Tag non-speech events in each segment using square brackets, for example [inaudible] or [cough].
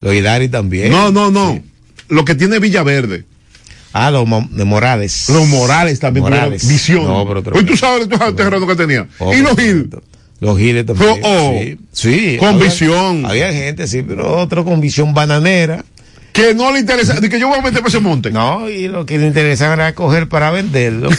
Los Hidari también. No, no, no. Lo que tiene Villaverde. Ah, los de Morales. Los Morales también. Morales. Visión. No, pero Hoy tú sabes los terrenos que tenía. Oh, y los Gil. Los Giles también. Oh, sí. sí. Con había, visión. Había gente, sí, pero otro con visión bananera. Que no le interesa, de que yo voy a meter por ese monte. No, y lo que le interesaba era coger para venderlo.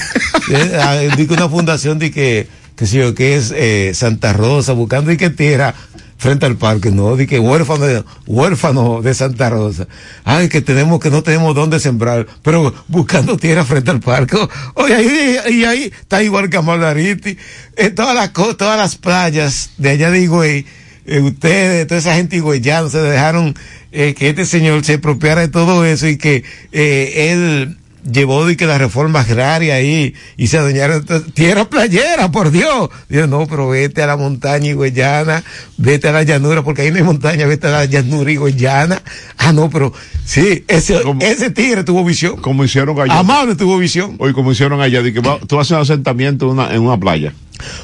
[laughs] Dice una fundación de que, que sé yo, que es eh, Santa Rosa, buscando y que tierra frente al parque, no, de que huérfano de, huérfano de Santa Rosa. Ay, que tenemos, que no tenemos dónde sembrar, pero buscando tierra frente al parque. Oye, ahí, y ahí está igual que Amaldariti. En todas las, todas las playas de allá de Higüey, eh, ustedes, toda esa gente higüeyana, se dejaron eh, que este señor se apropiara de todo eso y que eh, él llevó de que la reforma agraria ahí y se adueñaron tierra playera, por Dios. Dijo, no, pero vete a la montaña higüeyana, vete a la llanura, porque ahí no hay montaña, vete a la llanura higüeyana. Ah, no, pero sí, ese, como, ese tigre tuvo visión. Como hicieron allá. Amable tuvo visión. Hoy, como hicieron allá, de que va, tú haces un asentamiento en una, en una playa.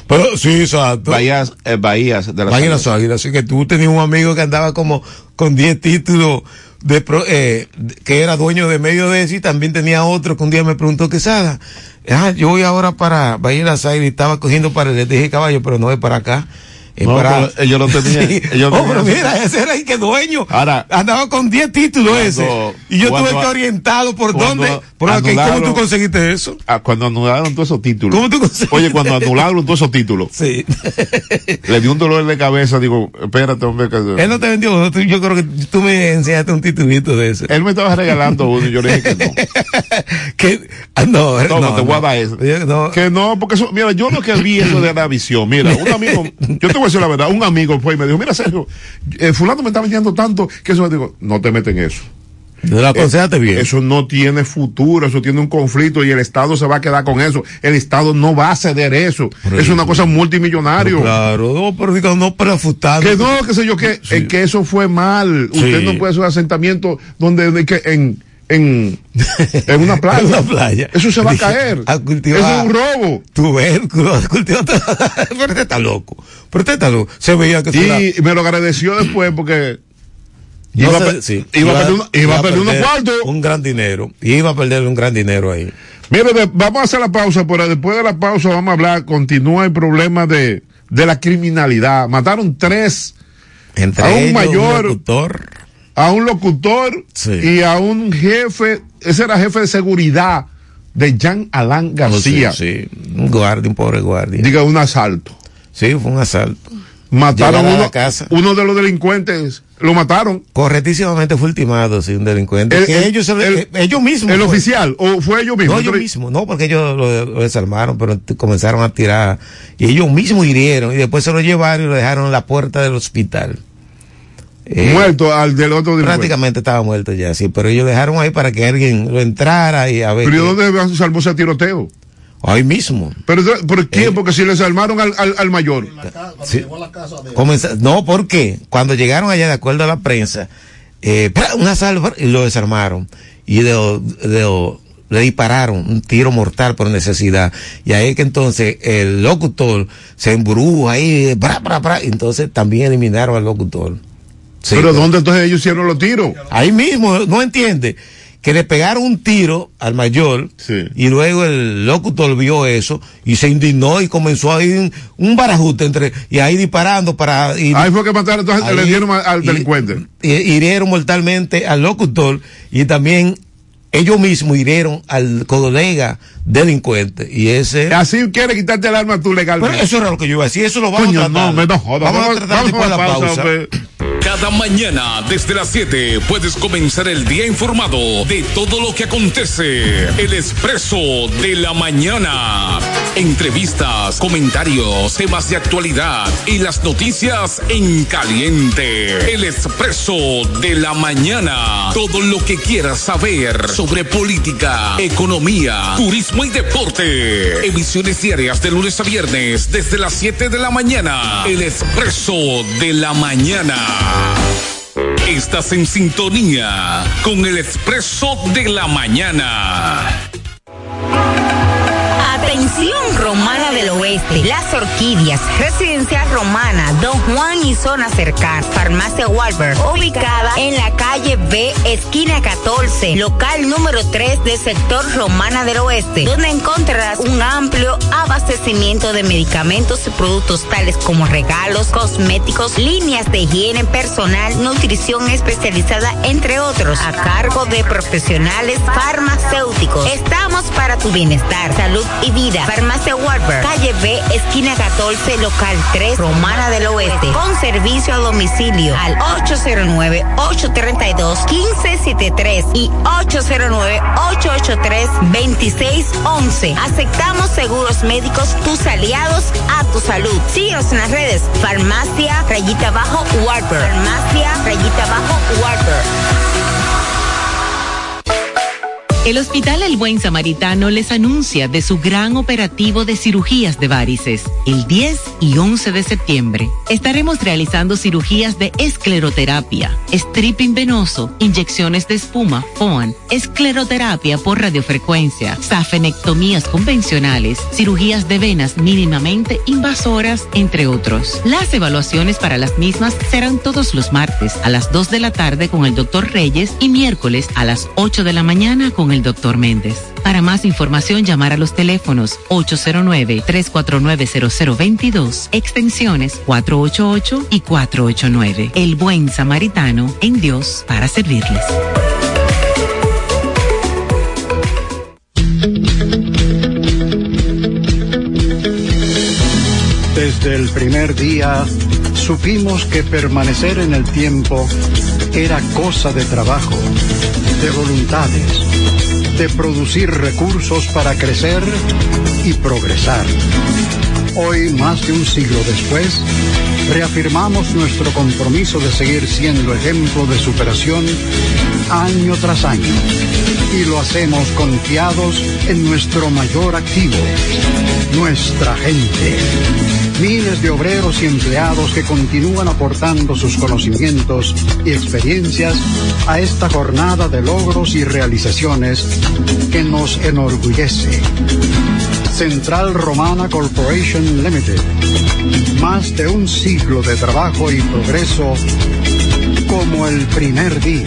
Pero sí, exacto. Bahías, eh, bahías de las Bahías Águilas. Así que tú tenías un amigo que andaba como con 10 títulos de eh, que era dueño de medio de eso y también tenía otro que un día me preguntó que Sada, ah, yo voy ahora para Bahía de y estaba cogiendo para el dije caballo, pero no es para acá. No, para... ellos lo tenían. [laughs] Sí. Ellos oh, pero mira, ese era el que dueño. Ahora, andaba con 10 títulos cuando, ese. Y yo tuve que orientado por dónde. Por aquí, ¿Cómo tú conseguiste eso? Ah, cuando anularon todos esos títulos. ¿Cómo tú conseguiste? Oye, cuando anularon todos esos títulos. Sí. [laughs] le dio un dolor de cabeza. Digo, espérate, hombre. Que... Él no te vendió. Yo creo que tú me enseñaste un titulito de ese. Él me estaba regalando uno y yo le dije que no. [laughs] que, ah, no, no, no, te voy a dar eso. No. Que no, porque eso, mira, yo lo que vi eso de la visión. Mira, un amigo, yo te voy a decir la verdad, un amigo fue y me dijo, mira Sergio, eh, fulano me está vendiendo tanto que eso me digo, no te meten eso. Eh, bien. Eso no tiene futuro, eso tiene un conflicto y el Estado se va a quedar con eso. El Estado no va a ceder eso. Pero es una cosa multimillonaria. Claro, no, pero digo, no para futar. Que no, que sé yo, que, sí. eh, que eso fue mal. Sí. Usted no puede hacer un asentamiento donde que en, en, en una [laughs] playa. en una playa. Eso se va a caer. A cultivar, Eso es un robo. Ves, [laughs] cultivar [laughs] Pero usted está loco. Pero usted está loco. Se veía que Y me lo agradeció después porque. No iba, sé, sí. iba, iba, a perder, iba, a perder unos cuartos. Un gran dinero. Iba a perder un gran dinero ahí. Mire, vamos a hacer la pausa, pero después de la pausa vamos a hablar. Continúa el problema de, de la criminalidad. Mataron tres. Entre a un ellos, mayor. Un. A un locutor Sí. y a un jefe. Ese era jefe de seguridad de Jean Alain García. Oh, Sí, sí. Un guardia, un pobre guardia. Diga, un asalto. Sí, fue un asalto. Mataron a uno, la casa. uno de los delincuentes. Lo mataron. Correctísimamente fue ultimado, sí, un delincuente. El- que el- ellos, el- eh, ellos mismos. ¿El fue. oficial o fue ellos mismos? No, ellos mismos, no, porque ellos lo, lo desarmaron, pero comenzaron a tirar. Y ellos mismos hirieron y después se lo llevaron y lo dejaron en la puerta del hospital. Eh, Muerto al del otro. Prácticamente estaba muerto ya, sí, pero ellos dejaron ahí para que alguien lo entrara y a ver. Pero ¿y qué- dónde se salvó ese tiroteo? Ahí mismo. ¿Pero por quién? Eh. Porque si les armaron al, al, al mayor. Sí. Comenza- no, ¿por qué? Cuando llegaron allá, de acuerdo a la prensa, eh, ¡pra! un asalto y lo desarmaron. Y de, de- le dispararon un tiro mortal por necesidad. Y ahí es que entonces el locutor se embruja ahí, ¡pra, pra, pra! y entonces también eliminaron al locutor. Sí, pero ¿dónde entonces ellos hicieron los tiros? Ahí mismo, no entiende. Que le pegaron un tiro al mayor Sí. y luego el locutor vio eso y se indignó y comenzó a ir un, un barajuste entre y ahí disparando para y, Ahí fue que mataron, entonces ahí- le dieron al, al y- delincuente. y- hirieron mortalmente al locutor y también ellos mismos hirieron al colega delincuente y ese Así quiere quitarte el arma tú pero legalmente. eso era lo que yo iba a decir eso lo vamos Coño, a tratar no, me no jodas. vamos, Vamos, a tratar vamos después a la pausa. Cada mañana desde las 7 puedes comenzar el día informado de todo lo que acontece. El expreso de la mañana. Entrevistas, comentarios, temas de actualidad y las noticias en caliente. El expreso de la mañana. Todo lo que quieras saber sobre política, economía, turismo y deporte. Emisiones diarias de lunes a viernes desde las 7 de la mañana. El expreso de la mañana. Estás en sintonía con el expreso de la mañana. Atención Romana del Oeste, Las Orquídeas, Residencia Romana, Don Juan y zona cercana, Farmacia Walber, ubicada en la calle B, esquina 14, local número 3 del sector Romana del Oeste, donde encontrarás un amplio abastecimiento de medicamentos y productos tales como regalos, cosméticos, líneas de higiene personal, nutrición especializada, entre otros, a cargo de profesionales farmacéuticos. Estamos para tu bienestar, salud y Farmacia Warburg, calle B, esquina 14, local 3, Romana del Oeste, con servicio a domicilio al 809-832-1573 y 809-883-2611. Aceptamos seguros médicos, tus aliados a tu salud. Síguenos en las redes. Farmacia, rayita abajo, Warburg. Farmacia, rayita abajo, Warburg. El Hospital El Buen Samaritano les anuncia de su gran operativo de cirugías de varices. El 10 y 11 de septiembre estaremos realizando cirugías de escleroterapia, stripping venoso, inyecciones de espuma, FOAN, escleroterapia por radiofrecuencia, safenectomías convencionales, cirugías de venas mínimamente invasoras, entre otros. Las evaluaciones para las mismas serán todos los martes a las 2 de la tarde con el doctor Reyes y miércoles a las 8 de la mañana con el el doctor Méndez. Para más información, llamar a los teléfonos 809-349-0022, extensiones 488 y 489. El buen samaritano en Dios para servirles. Desde el primer día supimos que permanecer en el tiempo era cosa de trabajo, de voluntades de producir recursos para crecer y progresar. Hoy, más de un siglo después, reafirmamos nuestro compromiso de seguir siendo ejemplo de superación año tras año. Y lo hacemos confiados en nuestro mayor activo, nuestra gente miles de obreros y empleados que continúan aportando sus conocimientos y experiencias a esta jornada de logros y realizaciones que nos enorgullece. Central Romana Corporation Limited. Más de un siglo de trabajo y progreso como el primer día.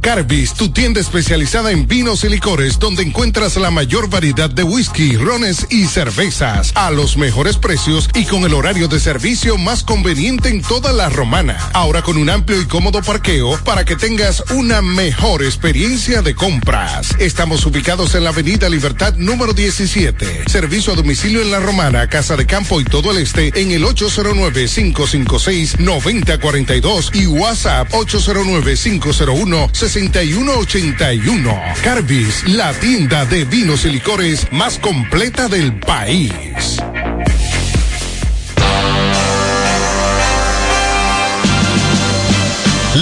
Carbis, tu tienda especializada en vinos y licores, donde encuentras la mayor variedad de whisky, rones y cervezas, a los mejores precios y con el horario de servicio más conveniente en toda la romana. Ahora con un amplio y cómodo parqueo para que tengas una mejor experiencia de compras. Estamos ubicados en la Avenida Libertad número 17. Servicio a domicilio en la romana, Casa de Campo y todo el este en el 809-556-9042 y WhatsApp 809 501 6181. Carbis, la tienda de vinos y licores más completa del país.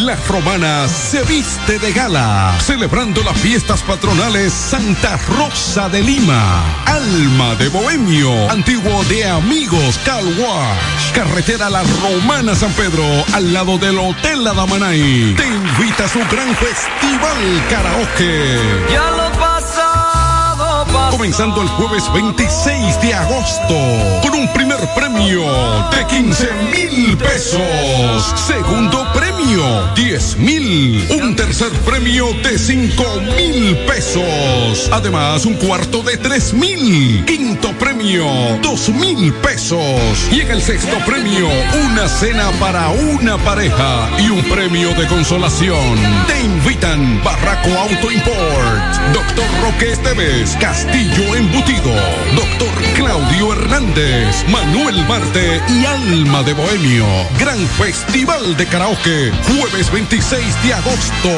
La romana se viste de gala, celebrando las fiestas patronales Santa Rosa de Lima, Alma de Bohemio, antiguo de Amigos Calwash, carretera La Romana San Pedro, al lado del Hotel Adamanay. Te invita a su gran festival karaoke. Ya lo pasado, pasado. Comenzando el jueves 26 de agosto, con un primer premio de 15 mil pesos. Segundo premio 10 mil. Un tercer premio de 5 mil pesos. Además, un cuarto de 3 mil. Quinto premio, 2 mil pesos. Y en el sexto premio, una cena para una pareja y un premio de consolación. Te invitan Barraco Auto Import, Doctor Roque Esteves, Castillo Embutido, Doctor Claudio Hernández, Manuel Marte y Alma de Bohemio. Gran Festival de Karaoke jueves 26 de agosto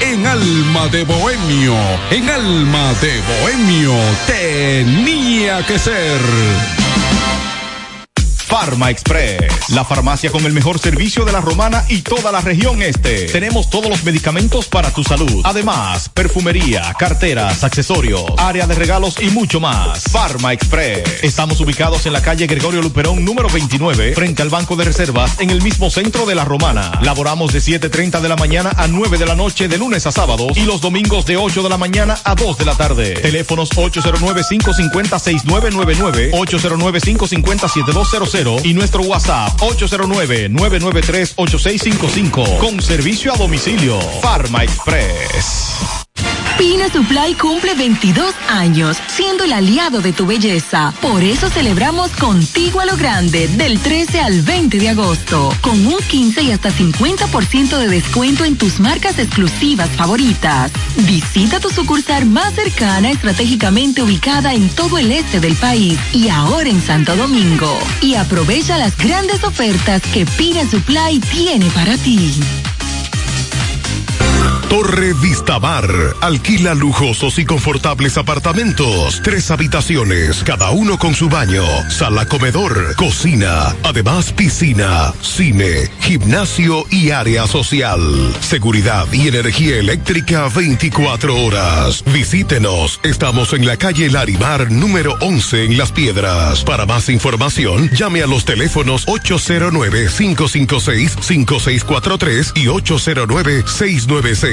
en Alma de Bohemio. En Alma de Bohemio tenía que ser. Farma Express, la farmacia con el mejor servicio de la romana y toda la región este. Tenemos todos los medicamentos para tu salud. Además, perfumería, carteras, accesorios, área de regalos y mucho más. Farma Express. Estamos ubicados en la calle Gregorio Luperón número 29, frente al Banco de Reservas, en el mismo centro de la romana. Laboramos de 7.30 de la mañana a 9 de la noche de lunes a sábados y los domingos de 8 de la mañana a 2 de la tarde. Teléfonos 809-550-6999, 809-550-7200 y nuestro WhatsApp 809-993-8655 con servicio a domicilio. Farma Express. Pina Supply cumple 22 años, siendo el aliado de tu belleza. Por eso celebramos contigo a lo grande, del 13 al 20 de agosto, con un 15 y hasta 50% de descuento en tus marcas exclusivas favoritas. Visita tu sucursal más cercana, estratégicamente ubicada en todo el este del país y ahora en Santo Domingo. Y aprovecha las grandes ofertas que Pina Supply tiene para ti. Torre Vistamar. Alquila lujosos y confortables apartamentos. Tres habitaciones, cada uno con su baño, sala comedor, cocina, además piscina, cine, gimnasio y área social. Seguridad y energía eléctrica 24 horas. Visítenos. Estamos en la calle Larimar número 11 en Las Piedras. Para más información, llame a los teléfonos 809-556-5643 y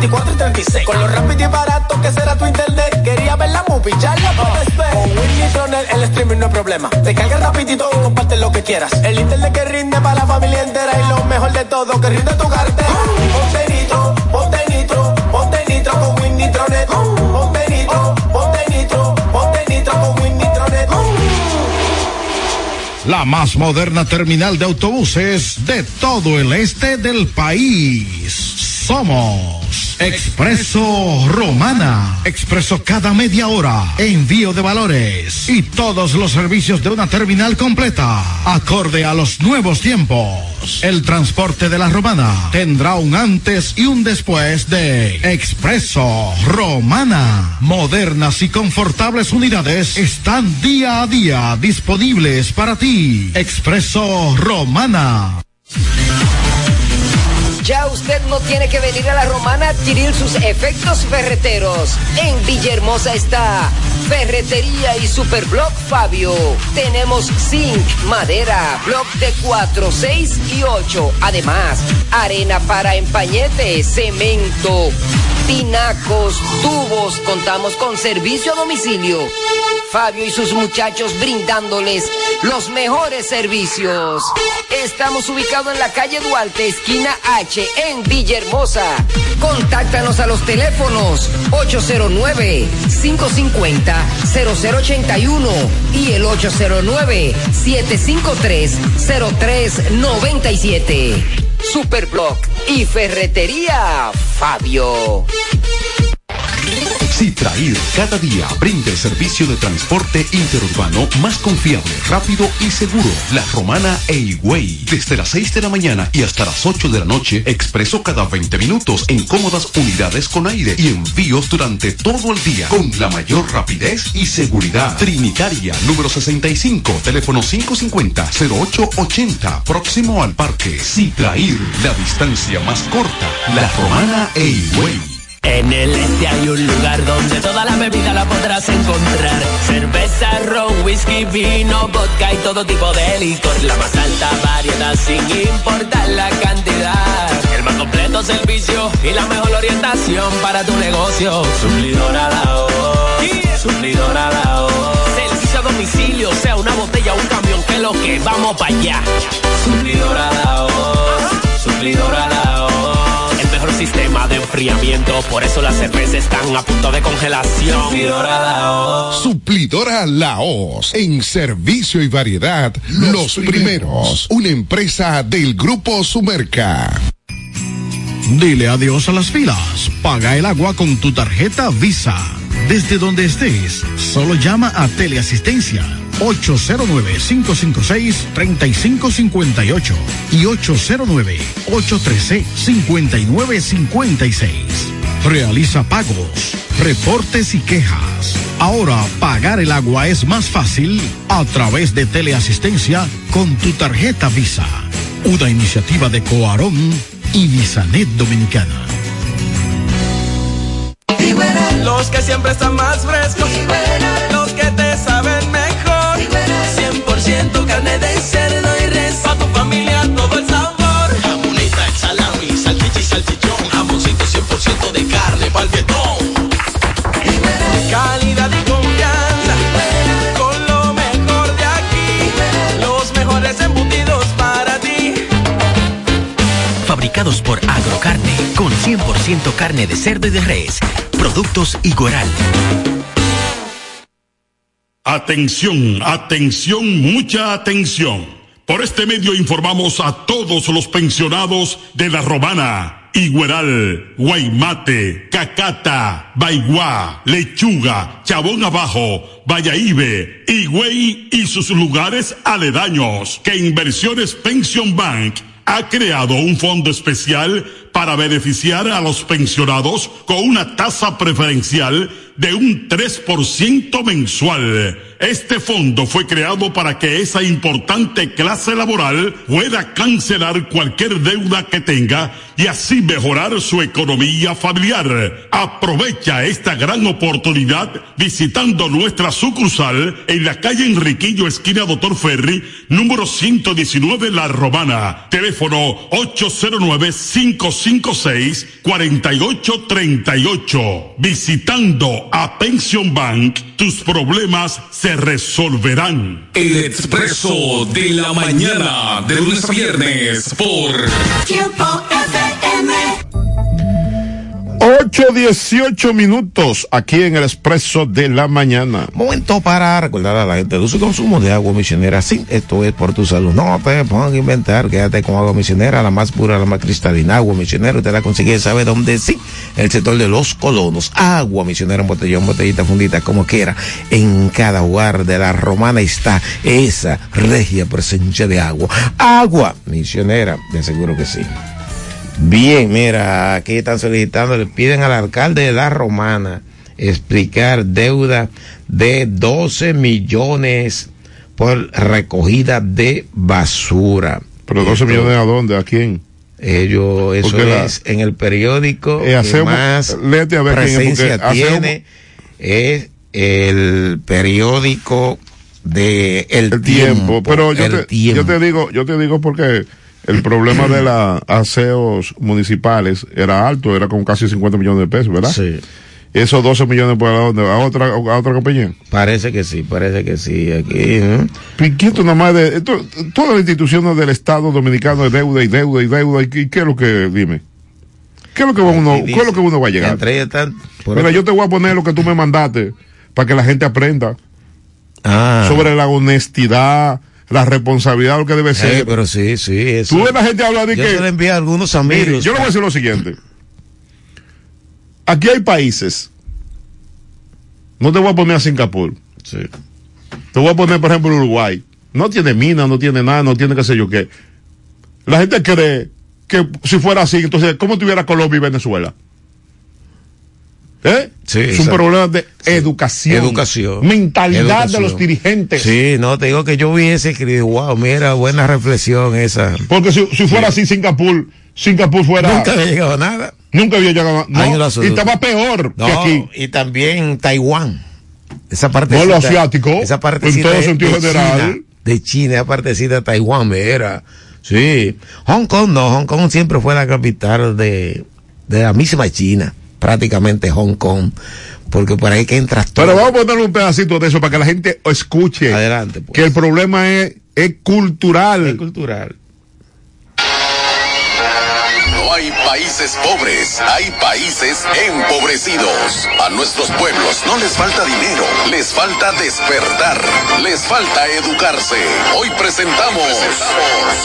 24 y 36. Con lo rápido y barato que será tu internet. Quería ver la movie, ya la puedes ver. Con Win Nitronet el streaming no es problema. Te carga rapidito y comparte lo que quieras. El internet que rinde para la familia entera. Y lo mejor de todo, que rinde tu cartera. Ponte nitro, ponte nitro, ponte nitro con Win Nitronet. Ponte nitro, ponte nitro, ponte nitro con Win Nitronet. La más moderna terminal de autobuses de todo el este del país. Somos Expreso Romana. Expreso cada media hora. Envío de valores. Y todos los servicios de una terminal completa. Acorde a los nuevos tiempos. El transporte de la Romana tendrá un antes y un después de Expreso Romana. Modernas y confortables unidades están día a día disponibles para ti. Expreso Romana. Ya usted no tiene que venir a la romana a adquirir sus efectos ferreteros. En Villahermosa está Ferretería y Superblock Fabio. Tenemos zinc, madera, block de 4, 6 y 8. Además, arena para empañete, cemento, tinacos, tubos. Contamos con servicio a domicilio. Fabio y sus muchachos brindándoles los mejores servicios. Estamos ubicados en la calle Duarte, esquina H, en Villahermosa. Contáctanos a los teléfonos 809-550-0081 y el 809-753-0397. Superblock y Ferretería Fabio. Citrair cada día brinda el servicio de transporte interurbano más confiable, rápido y seguro. La Romana e Higüey. Desde las 6 de la mañana y hasta las 8 de la noche, expreso cada 20 minutos en cómodas unidades con aire y envíos durante todo el día con la mayor rapidez y seguridad. Trinitaria, número 65, teléfono 550-0880, próximo al parque. Citrair, la distancia más corta. La Romana e Higüey. En el este hay un lugar donde toda la bebida la podrás encontrar. Cerveza, ron, whisky, vino, vodka y todo tipo de licor. La más alta variedad sin importar la cantidad. El más completo servicio y la mejor orientación para tu negocio. Suplidora la Suplidora la Servicio a domicilio, sea una botella o un camión, que lo que vamos para allá. La Suplidora la el mejor sistema de enfriamiento, por eso las cervezas están a punto de congelación. Suplidora Laos. Suplidora Laos. En servicio y variedad, los, primeros. Una empresa del Grupo Sumerca. Dile adiós a las filas. Paga el agua con tu tarjeta Visa. Desde donde estés, solo llama a Teleasistencia 809-556-3558 y 809-813-5956. Realiza pagos, reportes y quejas. Ahora pagar el agua es más fácil a través de teleasistencia con tu tarjeta Visa. Una iniciativa de Coarón y Visanet Dominicana. Los que siempre están más frescos. Por Agrocarne, con 100% carne de cerdo y de res. Productos Igueral. Atención, atención, mucha atención. Por este medio informamos a todos los pensionados de La Romana, Igueral, Guaymate, Cacata, Baigua, Lechuga, Chabón Abajo, Vallaíbe, Higüey y sus lugares aledaños que Inversiones Pension Bank ha creado un fondo especial para beneficiar a los pensionados con una tasa preferencial de un 3% mensual. Este fondo fue creado para que esa importante clase laboral pueda cancelar cualquier deuda que tenga y así mejorar su economía familiar. Aprovecha esta gran oportunidad visitando nuestra sucursal en la calle Enriquillo, esquina Doctor Ferry, número 119 La Romana. Teléfono 809-556-4838. Visitando a Pension Bank, tus problemas se resolverán. El expreso de la mañana de lunes a viernes por Tiempo FM. 8, 18 minutos aquí en el expreso de la mañana. Momento para recordar a la gente de su consumo de agua misionera. Sí, esto es por tu salud. No te pongan a inventar. Quédate con agua misionera, la más pura, la más cristalina. Agua misionera, usted la consigue, sabe dónde sí. El sector de los colonos. Agua misionera en botellón, botellita, fundita, como quiera. En cada hogar de la romana está esa regia presencia de agua. Agua misionera, de seguro que sí. Bien, mira, aquí están solicitando, le piden al alcalde de la Romana explicar deuda de 12 millones por recogida de basura. Pero 12 Esto- millones a dónde, a quién? Ellos, eso la- es en el periódico Eh, que hacemos- más léete a ver quién es, presencia porque hacemos- tiene es el periódico de El, el tiempo. Pero yo El te, Tiempo. yo te digo, yo te digo porque el problema de los aseos municipales era alto, era con casi 50 millones de pesos, ¿verdad? Sí. Esos 12 millones por a otra a otra compañía. Parece que sí, parece que sí. Aquí, ¿eh? Piquito nomás de esto- todas las instituciones del Estado dominicano de deuda y deuda y deuda y, qué- es lo que dime. ¿Qué es lo que uno, qué es lo que uno va a llegar? Entre están. Mira, yo te voy a poner lo que tú me mandaste para que la gente aprenda Ah. sobre la honestidad, la responsabilidad, lo que debe ser. Eh, pero sí, sí. Eso. Tú ves la gente hablar de Yo que. envié a algunos amigos. Mire, yo le voy a decir lo siguiente. Aquí hay países. No te voy a poner a Singapur. Te voy a poner, por ejemplo, Uruguay. No tiene mina, no tiene nada, no tiene qué sé yo qué. La gente cree que si fuera así, entonces, ¿cómo tuviera Colombia y Venezuela? ¿Eh? Sí, es un exacto. problema de educación. Educación. Mentalidad de los dirigentes. Sí, no, te digo que yo vi ese y dije, wow, mira, buena reflexión esa. Porque si, si fuera así Singapur, Singapur fuera. Nunca había llegado a nada. Nunca había llegado a no, Y estaba peor No, que aquí. y también Taiwán. Esa parte No, lo asiático, Esa parte en todo sentido general. de China, esa partecita de Taiwán, mira. Sí. Hong Kong no, Hong Kong siempre fue la capital de, de la misma China, prácticamente Hong Kong, porque por ahí que entras todo. Pero vamos a poner un pedacito de eso para que la gente escuche. Adelante, pues. Que el problema es, es cultural. Es cultural. No hay países pobres, hay países empobrecidos. A nuestros pueblos no les falta dinero, les falta despertar, les falta educarse. Hoy presentamos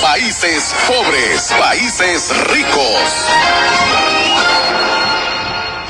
Países pobres, países ricos.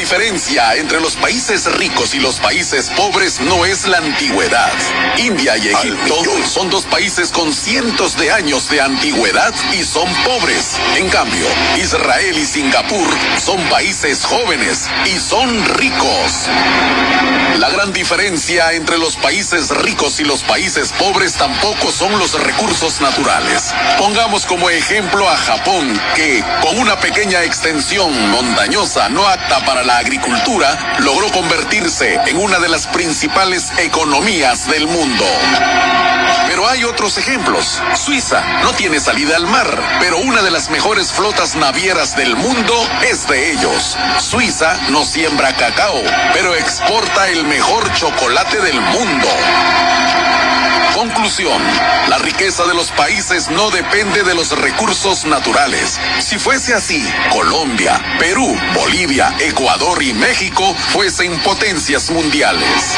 diferencia entre los países ricos y los países pobres no es la antigüedad. India y Egipto son dos países con cientos de años de antigüedad y son pobres. En cambio, Israel y Singapur son países jóvenes y son ricos. La gran diferencia entre los países ricos y los países pobres tampoco son los recursos naturales. Pongamos como ejemplo a Japón, que con una pequeña extensión montañosa no apta para la agricultura, logró convertirse en una de las principales economías del mundo. Pero hay otros ejemplos. Suiza no tiene salida al mar, pero una de las mejores flotas navieras del mundo es de ellos. Suiza no siembra cacao, pero exporta el mejor chocolate del mundo. Conclusión. La riqueza de los países no depende de los recursos naturales. Si fuese así, Colombia, Perú, Bolivia, Ecuador y México fuesen potencias mundiales.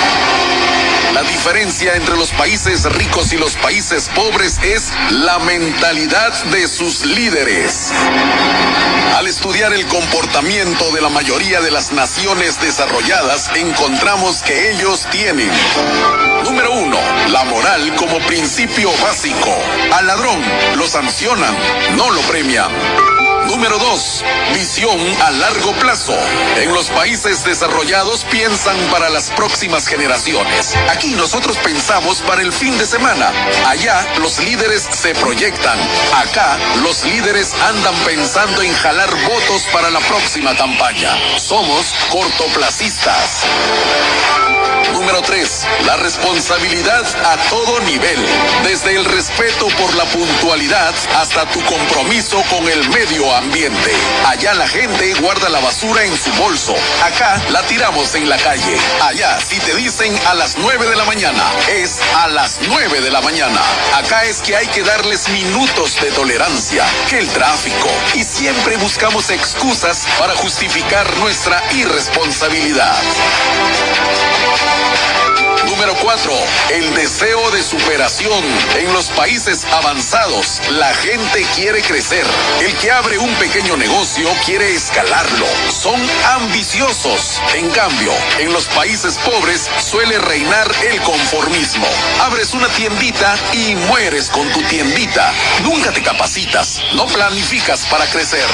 La diferencia entre los países ricos y los países pobres es la mentalidad de sus líderes. Al estudiar el comportamiento de la mayoría de las naciones desarrolladas, encontramos que ellos tienen, número uno, la moral como principio básico. Al ladrón lo sancionan, no lo premian. Número 2. Visión a largo plazo. En los países desarrollados piensan para las próximas generaciones. Aquí nosotros pensamos para el fin de semana. Allá los líderes se proyectan. Acá los líderes andan pensando en jalar votos para la próxima campaña. Somos cortoplacistas. Número 3. La responsabilidad a todo nivel. Desde el respeto por la puntualidad hasta tu compromiso con el medio ambiente. Allá la gente guarda la basura en su bolso. Acá la tiramos en la calle. Allá, si te dicen a las 9 de la mañana, es a las 9 de la mañana. Acá es que hay que darles minutos de tolerancia, que el tráfico. Y siempre buscamos excusas para justificar nuestra irresponsabilidad. Número 4. El deseo de superación. En los países avanzados, la gente quiere crecer. El que abre un pequeño negocio quiere escalarlo. Son ambiciosos. En cambio, en los países pobres suele reinar el conformismo. Abres una tiendita y mueres con tu tiendita. Nunca te capacitas. No planificas para crecer.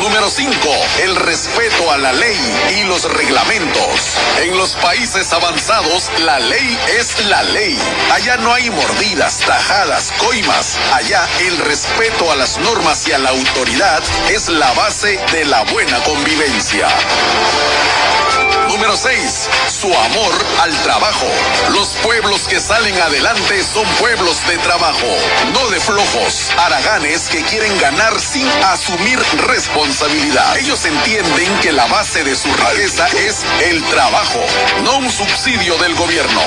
Número 5. El respeto a la ley y los reglamentos. En los países avanzados, la ley es la ley. Allá no hay mordidas, tajadas, coimas. Allá el respeto a las normas y a la autoridad es la base de la buena convivencia. Número 6. Su amor al trabajo. Los pueblos que salen adelante son pueblos de trabajo, no de flojos, haraganes que quieren ganar sin asumir responsabilidad. Ellos entienden que la base de su riqueza es el trabajo, no un subsidio del gobierno.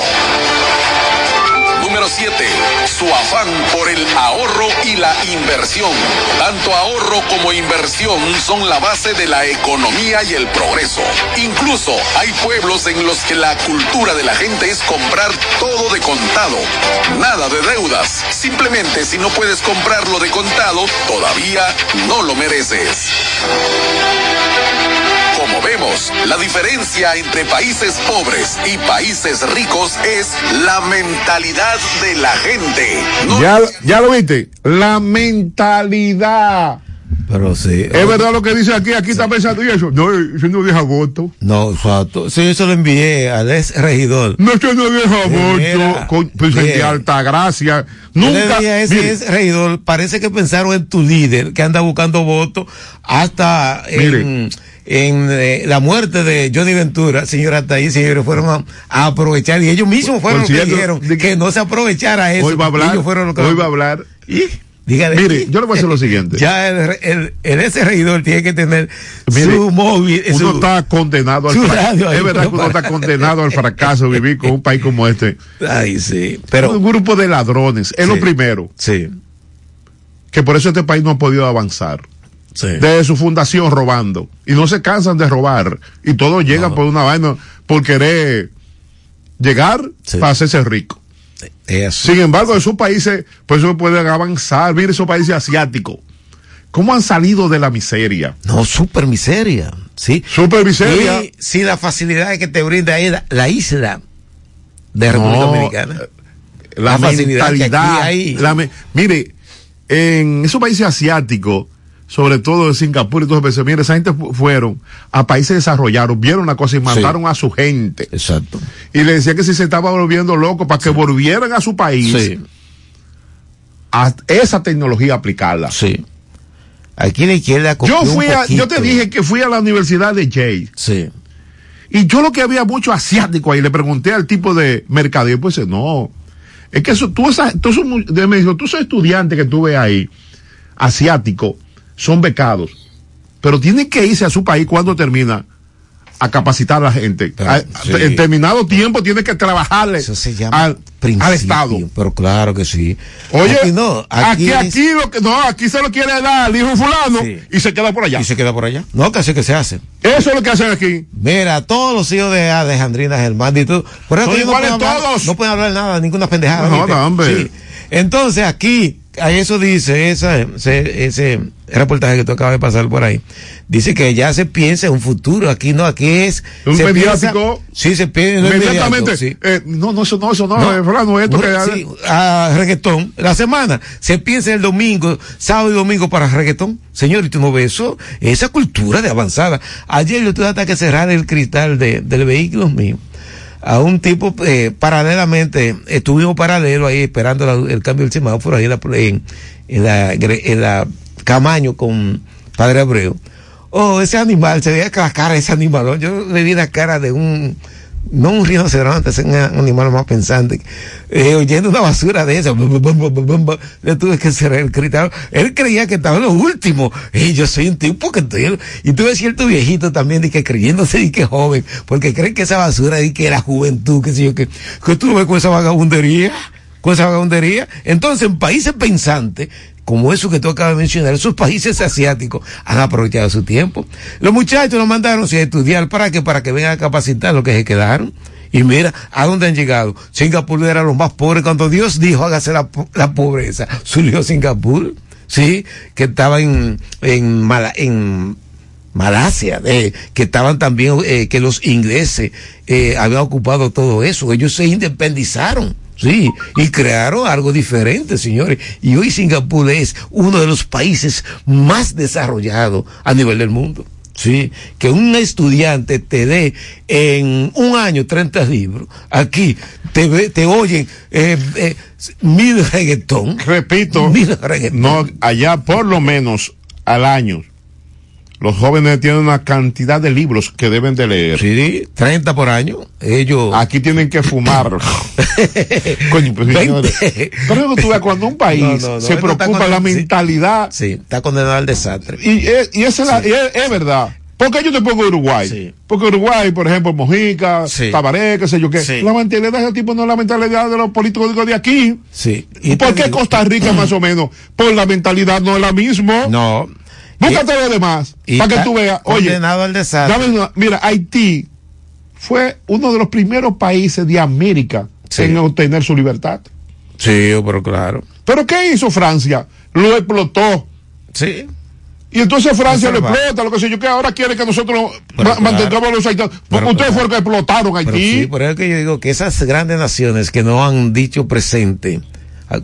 Número 7. Su afán por el ahorro y la inversión. Tanto ahorro como inversión son la base de la economía y el progreso. Incluso hay pueblos en los que la cultura de la gente es comprar todo de contado. Nada de deudas. Simplemente si no puedes comprarlo de contado, todavía no lo mereces. Como vemos, la diferencia entre países pobres y países ricos es la mentalidad de la gente. Ya, ya lo viste. La mentalidad. Pero sí. Es verdad lo que dice aquí. Aquí está pensando y eso. No, eso no deja voto. No, exacto. Sí, yo se lo envié al ex regidor. No, eso no deja Mira, voto. Con, pues, de alta gracia. Yo Nunca. dije a ese mire, ex regidor, parece que pensaron en tu líder que anda buscando votos hasta en, en eh, la muerte de Johnny Ventura, señor, hasta ahí, señores, fueron a, a aprovechar y ellos mismos fueron los que dijeron que no se aprovechara eso. Hoy va a hablar. Ellos fueron los que- Hoy va a hablar. Dígale. Mire, yo le voy a decir lo siguiente. [laughs] Ya el, el, el ese regidor tiene que tener Mire, su móvil. Uno su- está condenado al fracaso. Es verdad que uno para- está [laughs] condenado al fracaso vivir con un país como este. Ay, sí. Pero. un grupo de ladrones. Es lo Sí. primero. Sí. Que por eso este país no ha podido avanzar. Sí. Desde su fundación robando. Y no se cansan de robar. Y todos llegan por una vaina, por querer llegar para hacerse rico. Eso. Sin embargo, esos países, por eso pueden avanzar. Mire esos países asiáticos. cómo han salido de la miseria. No, super miseria. Sí. Super miseria. Y sin la facilidad que te brinda ahí la, la isla de República No, Dominicana. la, facilidad que aquí hay. la me- mire, en esos países asiáticos, sobre todo en Singapur y esos países, mire, esa gente fu- fueron a países desarrollados, vieron una cosa y mandaron a su gente. Exacto. Y le decía que si se estaba volviendo loco para que volvieran a su país, Sí. a esa tecnología aplicarla. Sí. Aquí la izquierda Yo fui a, yo te dije que fui a la Universidad de Yale. Sí. Y yo lo que había mucho asiático ahí, le pregunté al tipo de mercadeo, pues no, es que eso, tú, esa, tú me dijo, tú esos estudiantes que tú ves ahí, asiáticos, son becados, pero tienen que irse a su país cuando termina a capacitar a la gente. A- sí. En determinado tiempo tiene que trabajarle al, al Estado. Pero claro que sí. Oye, Aquí no, aquí, aquí, aquí, es- lo que, no, aquí se lo quiere dar al hijo fulano y se queda por allá. Y se queda por allá. No, que así que se hace. Eso es lo que hacen aquí. Mira, todos los hijos de Alejandrina Germán y tú. Por eso no pueden hablar-. No pueden hablar nada, ninguna pendejada. No, no, hombre. Sí. Entonces aquí, a eso dice esa, ese, ese reportaje que tú acabas de pasar por ahí. Dice que ya se piensa en un futuro. Aquí no, aquí es. Un se mediático. piensa- sí, se piensa. no Inmediatamente. sí. eh, no, no, eso no, eso no, No. eh, fulano, esto que Sí, a reggaetón. La semana se piensa el domingo, sábado y domingo para reggaetón. Señor, y tú no ves eso, esa cultura de avanzada. Ayer yo tuve hasta que cerrar el cristal de, del vehículo mío. A un tipo, eh, paralelamente, estuvimos paralelo ahí esperando el cambio del semáforo ahí en la, en, en la, en la Camaño con Padre Abreu. Oh, ese animal, se veía la cara de ese animal, yo le vi la cara de un, no un rinoceronte, es un animal más pensante, eh, oyendo una basura de esa, le tuve que cerrar el cristal. Él creía que estaba en lo último, y yo soy un tipo que estoy, y tuve cierto viejito también, de que creyéndose y que joven, porque creen que esa basura y que era juventud, que sé yo, que, que tú ves con esa vagabundería, con esa vagabundería. Entonces, en países pensantes, como eso que tú acabas de mencionar, esos países asiáticos han aprovechado su tiempo. Los muchachos los mandaron a estudiar para que, para que vengan a capacitar lo que se quedaron. Y mira, ¿a dónde han llegado? Singapur era los más pobres. Cuando Dios dijo, hágase la, la pobreza, surgió Singapur, ¿sí? Que estaba en, en Malasia, eh, que estaban también, eh, que los ingleses eh, habían ocupado todo eso. Ellos se independizaron. Sí, y crearon algo diferente, señores. Y hoy Singapur es uno de los países más desarrollados a nivel del mundo. Sí, que un estudiante te dé en un año 30 libros. Aquí te, ve- te oyen eh, eh, mil reggaetón. Repito, Mil reggaetón. no, allá por lo menos al año, los jóvenes tienen una cantidad de libros que deben de leer. Sí, 30 por año. Ellos. Aquí tienen que fumar. [laughs] Coño, pues, 20. señores. Pero tú ves, cuando un país No, no, no, se preocupa la sí. mentalidad. Sí, está condenado al desastre. Y, es- y esa es, la- y es, es verdad. Porque yo te pongo Uruguay. Porque Uruguay, por ejemplo, Mojica, Tabaré, qué sé yo qué. Sí. La mentalidad de ese tipo no es la mentalidad de los políticos de aquí. Sí. ¿Por qué Costa Rica [clears throat] más o menos? Por la mentalidad no es la misma. No. Búscate lo demás. Para que tú veas. Oye, al desastre. una- mira, Haití fue uno de los primeros países de América en obtener su libertad. Sí, pero claro. ¿Pero qué hizo Francia? Lo explotó. Sí. Y entonces Francia lo explota, lo que sé yo, que ahora quiere que nosotros Pero claro. mantengamos los haitianos. Porque Pero ustedes claro. fueron que explotaron Pero Haití. sí, por eso que yo digo que esas grandes naciones que no han dicho presente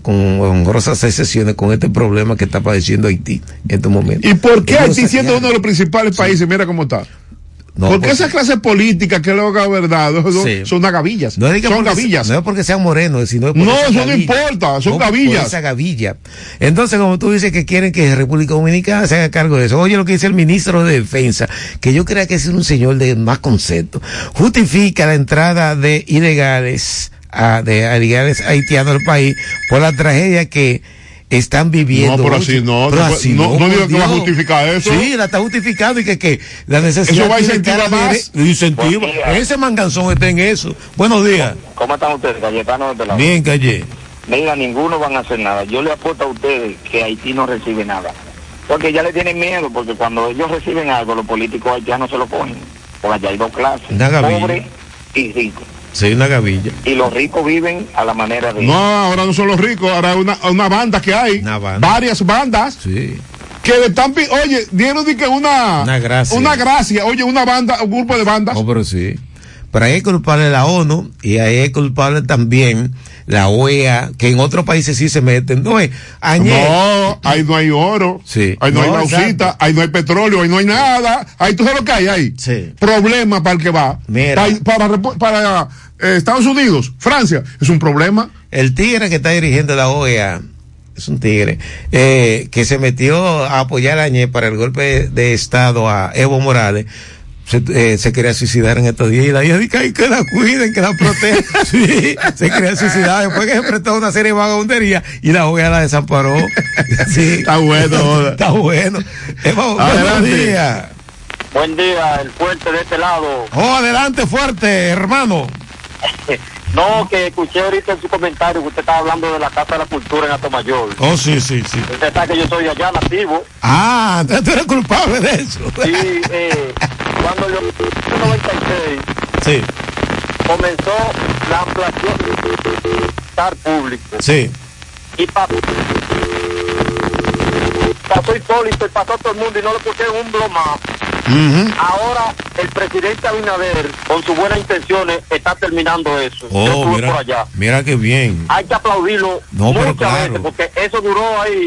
con honrosas excepciones con este problema que está padeciendo Haití en estos momentos. ¿Y por qué Haití, siendo uno de los principales países, mira cómo está? No, porque porque- esa clase política que lo verdad son, Sí. son unas gavillas. No es, que son porque, gavillas. no es porque sean morenos, sino No, eso no importa, son No, gavillas. por esa gavilla. Entonces, como tú dices que quieren que República Dominicana se haga cargo de eso. Oye lo que dice el ministro de Defensa, que yo creo que es un señor de más concepto. Justifica la entrada de ilegales, a, de ilegales haitianos al país por la tragedia que están viviendo. No, pero así no, Pero no, así no- no por diga que va a justificar eso. Sí, la está justificando y que, que la necesidad Eso va a incentivar más. de- Incentiva. Ese manganzón está en eso. Buenos días. ¿Cómo están ustedes, Cayetano de lado? Bien, Calle. Mira, ninguno van a hacer nada. Yo le apuesto a ustedes que Haití no recibe nada. Porque ya le tienen miedo, porque cuando ellos reciben algo, los políticos haitianos se lo ponen. Porque allá hay dos clases, pobres y ricos. Sí, una gavilla. Y los ricos viven a la manera de... No, ahora no son los ricos, ahora una, una banda que hay. Varias bandas. Sí. Que le están, oye, dieron de que una, Una gracia. una gracia, oye, una banda, un grupo de bandas. No, pero sí. Pero ahí es culpable la ONU y ahí es culpable también la OEA, que en otros países sí se meten. No, es añe- No, ahí no hay oro, Sí. ahí no, hay No, exacto. ahí no hay petróleo, ahí no hay nada. Ahí tú sabes lo que hay ahí. Sí. Problema para el que va. Mira. Para, para, repu- para, eh, Estados Unidos, Francia, es un problema. El tigre que está dirigiendo la OEA es un tigre eh, que se metió a apoyar a Añez para el golpe de Estado a Evo Morales. Se, eh, se quería suicidar en estos días y la hija dice "Ay, que la cuiden, que la protejan. [laughs] sí, se quería suicidar después que se prestó una serie de vagabundería y la OEA la desamparó. [laughs] sí. Está bueno. Está bueno. Adelante. días. Buen día, el fuerte de este lado. Oh, adelante fuerte, hermano. [laughs] No, que escuché ahorita en su comentario que usted estaba hablando de la Casa de la Cultura en Atomayor. Oh, sí, sí, sí. Usted sabe que yo soy allá, nativo. Ah, [laughs] entonces tú eres culpable de eso. Y eh, cuando yo en 96 Sí, comenzó la ampliación del estar público. sí. Y pa- pasó Hipólito y pasó todo el mundo y no le pusieron un blow Ahora el presidente Abinader, con sus buenas intenciones, está terminando eso. Yo Oh, por mira, allá. mira qué bien. Hay que aplaudirlo No, muchas claro. veces, porque eso duró ahí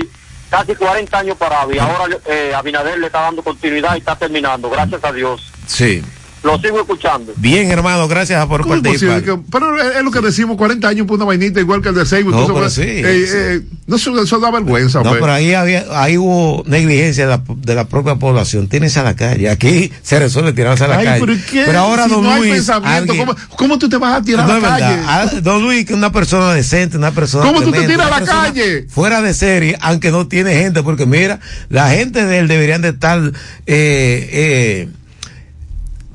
casi 40 años parado y ahora eh, Abinader le está dando continuidad y está terminando, gracias a Dios. Sí. Lo sigo escuchando. Bien, hermano, gracias por ¿Cómo es participar. que- pero es lo que decimos, 40 años por una vainita igual que el de Seibo. No, pero sí, eh, sí. eh, no, eso, eso da vergüenza. No, pues. pero ahí había, ahí hubo negligencia de la, de la propia población. Tienes a la calle. Aquí se resuelve tirarse a la Ay, calle. pero, ¿qué? ahora, Si don no hay Luis. pensamiento, alguien- ¿cómo, cómo tú te vas a tirar No a la calle? verdad. Ah, Don Luis, que una persona decente, una persona. ¿Cómo tú te tiras a la calle? Fuera de serie, aunque no tiene gente, porque mira, la gente de él deberían de estar eh, eh,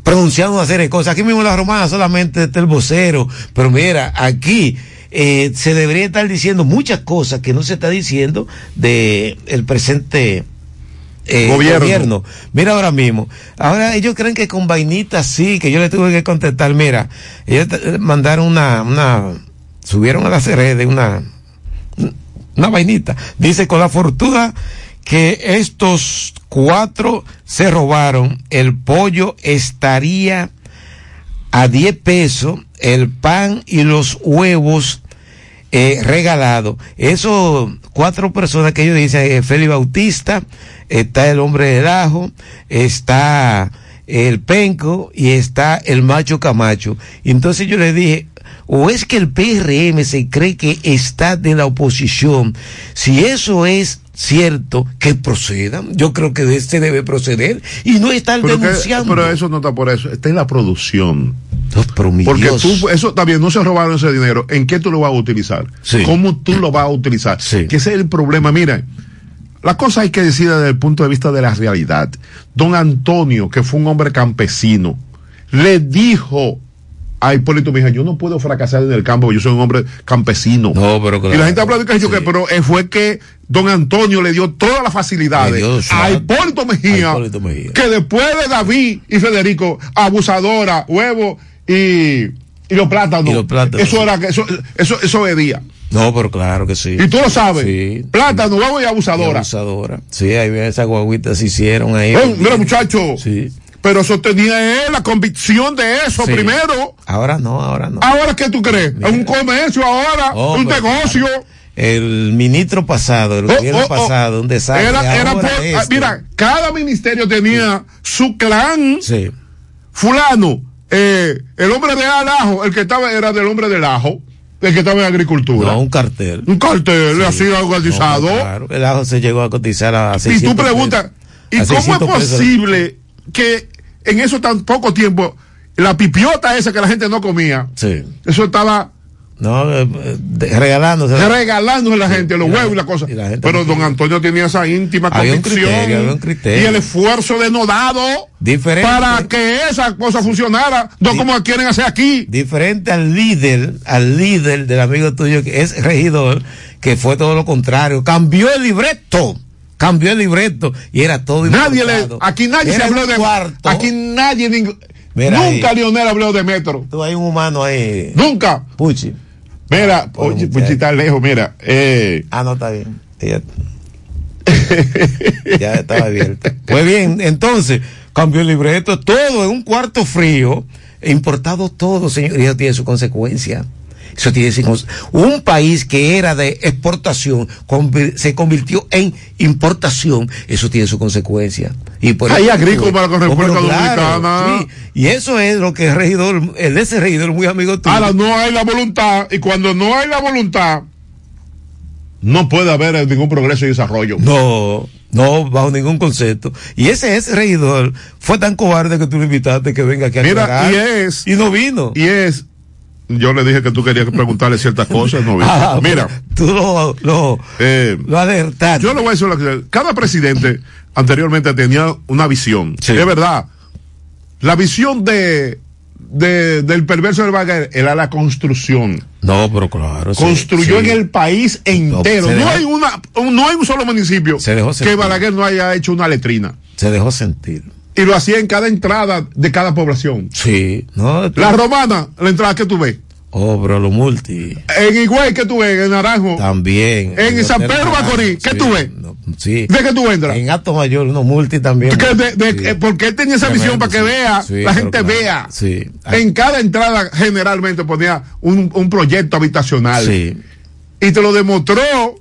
pronunciando una serie de cosas. Aquí mismo en la romana solamente está el vocero, pero mira, aquí eh, se debería estar diciendo muchas cosas que no se está diciendo de el presente eh, Gobierno. gobierno. Mira ahora mismo. Ahora ellos creen que con vainitas sí, que yo le tuve que contestar. Mira, ellos te- mandaron una, una, subieron a las redes una, una vainita. Dice con la fortuna que estos cuatro se robaron, el pollo estaría a 10 pesos, el pan y los huevos eh, regalados. Esos cuatro personas que ellos dicen, eh, Félix Bautista, está el hombre del ajo, está el penco y está el macho camacho. Entonces yo le dije, o es que el PRM se cree que está de la oposición. Si eso es cierto, que procedan. Yo creo que de este debe proceder y no estar pero, que- denunciando. pero eso no está por eso, está en la producción. No, pero mi Porque Dios. tú, eso también no se robaron ese dinero. ¿En qué tú lo vas a utilizar? Sí. ¿Cómo tú lo vas a utilizar? Que ese es el problema. Mira, la cosa hay que decir desde el punto de vista de la realidad. Don Antonio, que fue un hombre campesino, le dijo a Hipólito Mejía, yo no puedo fracasar en el campo, yo soy un hombre campesino. No, pero y la gente habla de que, yo que pero eh, fue que Don Antonio le dio todas las facilidades a. Hipólito Mejía, A Hipólito Mejía. que después de David y Federico, abusadora, huevo y, y los plátanos. Y los plátanos, Eso sí. era que eso, eso, eso día. No, pero claro que sí. Y tú lo sabes. Sí. Plátano, huevo y abusadora. Y abusadora. Sí, ahí ven esas guaguitas se hicieron ahí. Mira, muchacho. Sí. Pero eso tenía él la convicción de eso Sí. primero. Ahora no, ahora no. Ahora, ¿qué tú crees? Es un comercio ahora, Oh, un negocio. El ministro pasado, el Oh, gobierno oh, oh. pasado, un desastre. Era, era por- este. ah, mira, cada ministerio tenía su clan. Sí. Fulano, eh, el hombre de Alajo, el que estaba era del hombre del ajo, el que estaba en agricultura. No, un cartel. Un cartel así organizado. No, claro, el ajo se llegó a cotizar a y 600 tú preguntas. ¿y cómo es 600 pesos. posible que en eso tan poco tiempo la pipiota esa que la gente no comía, Sí. eso estaba No, eh, de- regalándose. regalándose a la gente los huevos y la gente- cosa. y la gente Pero don. Antonio tenía esa íntima convicción un criterio. y el esfuerzo denodado Diferente. para que esa cosa funcionara, no como quieren hacer aquí. Diferente al líder, al líder del amigo tuyo que es regidor, que fue todo lo contrario. Cambió el libreto. Cambió el libreto y era todo Nadie le, aquí nadie se habló de cuarto. aquí nadie Mira nunca ahí. Lionel habló de metro. Tú hay un humano ahí. Nunca. Puchi. Mira, oye, muchacho. Puchi está lejos, mira. Eh, Ah, no, está bien. Ella- [laughs] ya estaba abierta. Pues bien, entonces, cambió el libreto, todo en un cuarto frío, importado todo, señor, y eso tiene su consecuencia. Eso tiene un país que era de exportación se convirtió en importación. Eso tiene su consecuencia. Y por Hay agrícola con República claro, Dominicana. sí. Y eso es lo que el regidor, el ese regidor muy amigo tuyo. Ahora no hay la voluntad y cuando no hay la voluntad no puede haber ningún progreso y desarrollo. No, no, bajo ningún concepto. Y ese ese regidor fue tan cobarde que tú lo invitaste que venga aquí a Mira, y es Y no vino. y es yo le dije que tú querías preguntarle ciertas cosas, no. Ah, Mira, Tú lo, lo, eh, lo alertaste. yo le voy a decir. Cada presidente anteriormente tenía una visión. Sí. Es verdad. La visión de, de- del perverso del Balaguer era la construcción. No, pero claro. Construyó sí. en el país entero. No, dejó- hay una, no hay un solo municipio que. Balaguer no haya hecho una letrina. Se dejó sentir. Y lo hacía en cada entrada de cada población. Sí. No, La romana, la entrada que tú ves. Oh, pero lo multi. En Higüey, que tú ves? En Naranjo. También. En San Pedro Macorís, ¿qué sí, tú ves? no, sí. ¿De qué tú entras? En Acto Mayor, uno multi también. Que de- de- Sí. eh, porque él tenía esa Tremendo, visión para que vea, la gente claro. vea. Sí. En cada entrada generalmente ponía un, un proyecto habitacional. Sí. Y te lo demostró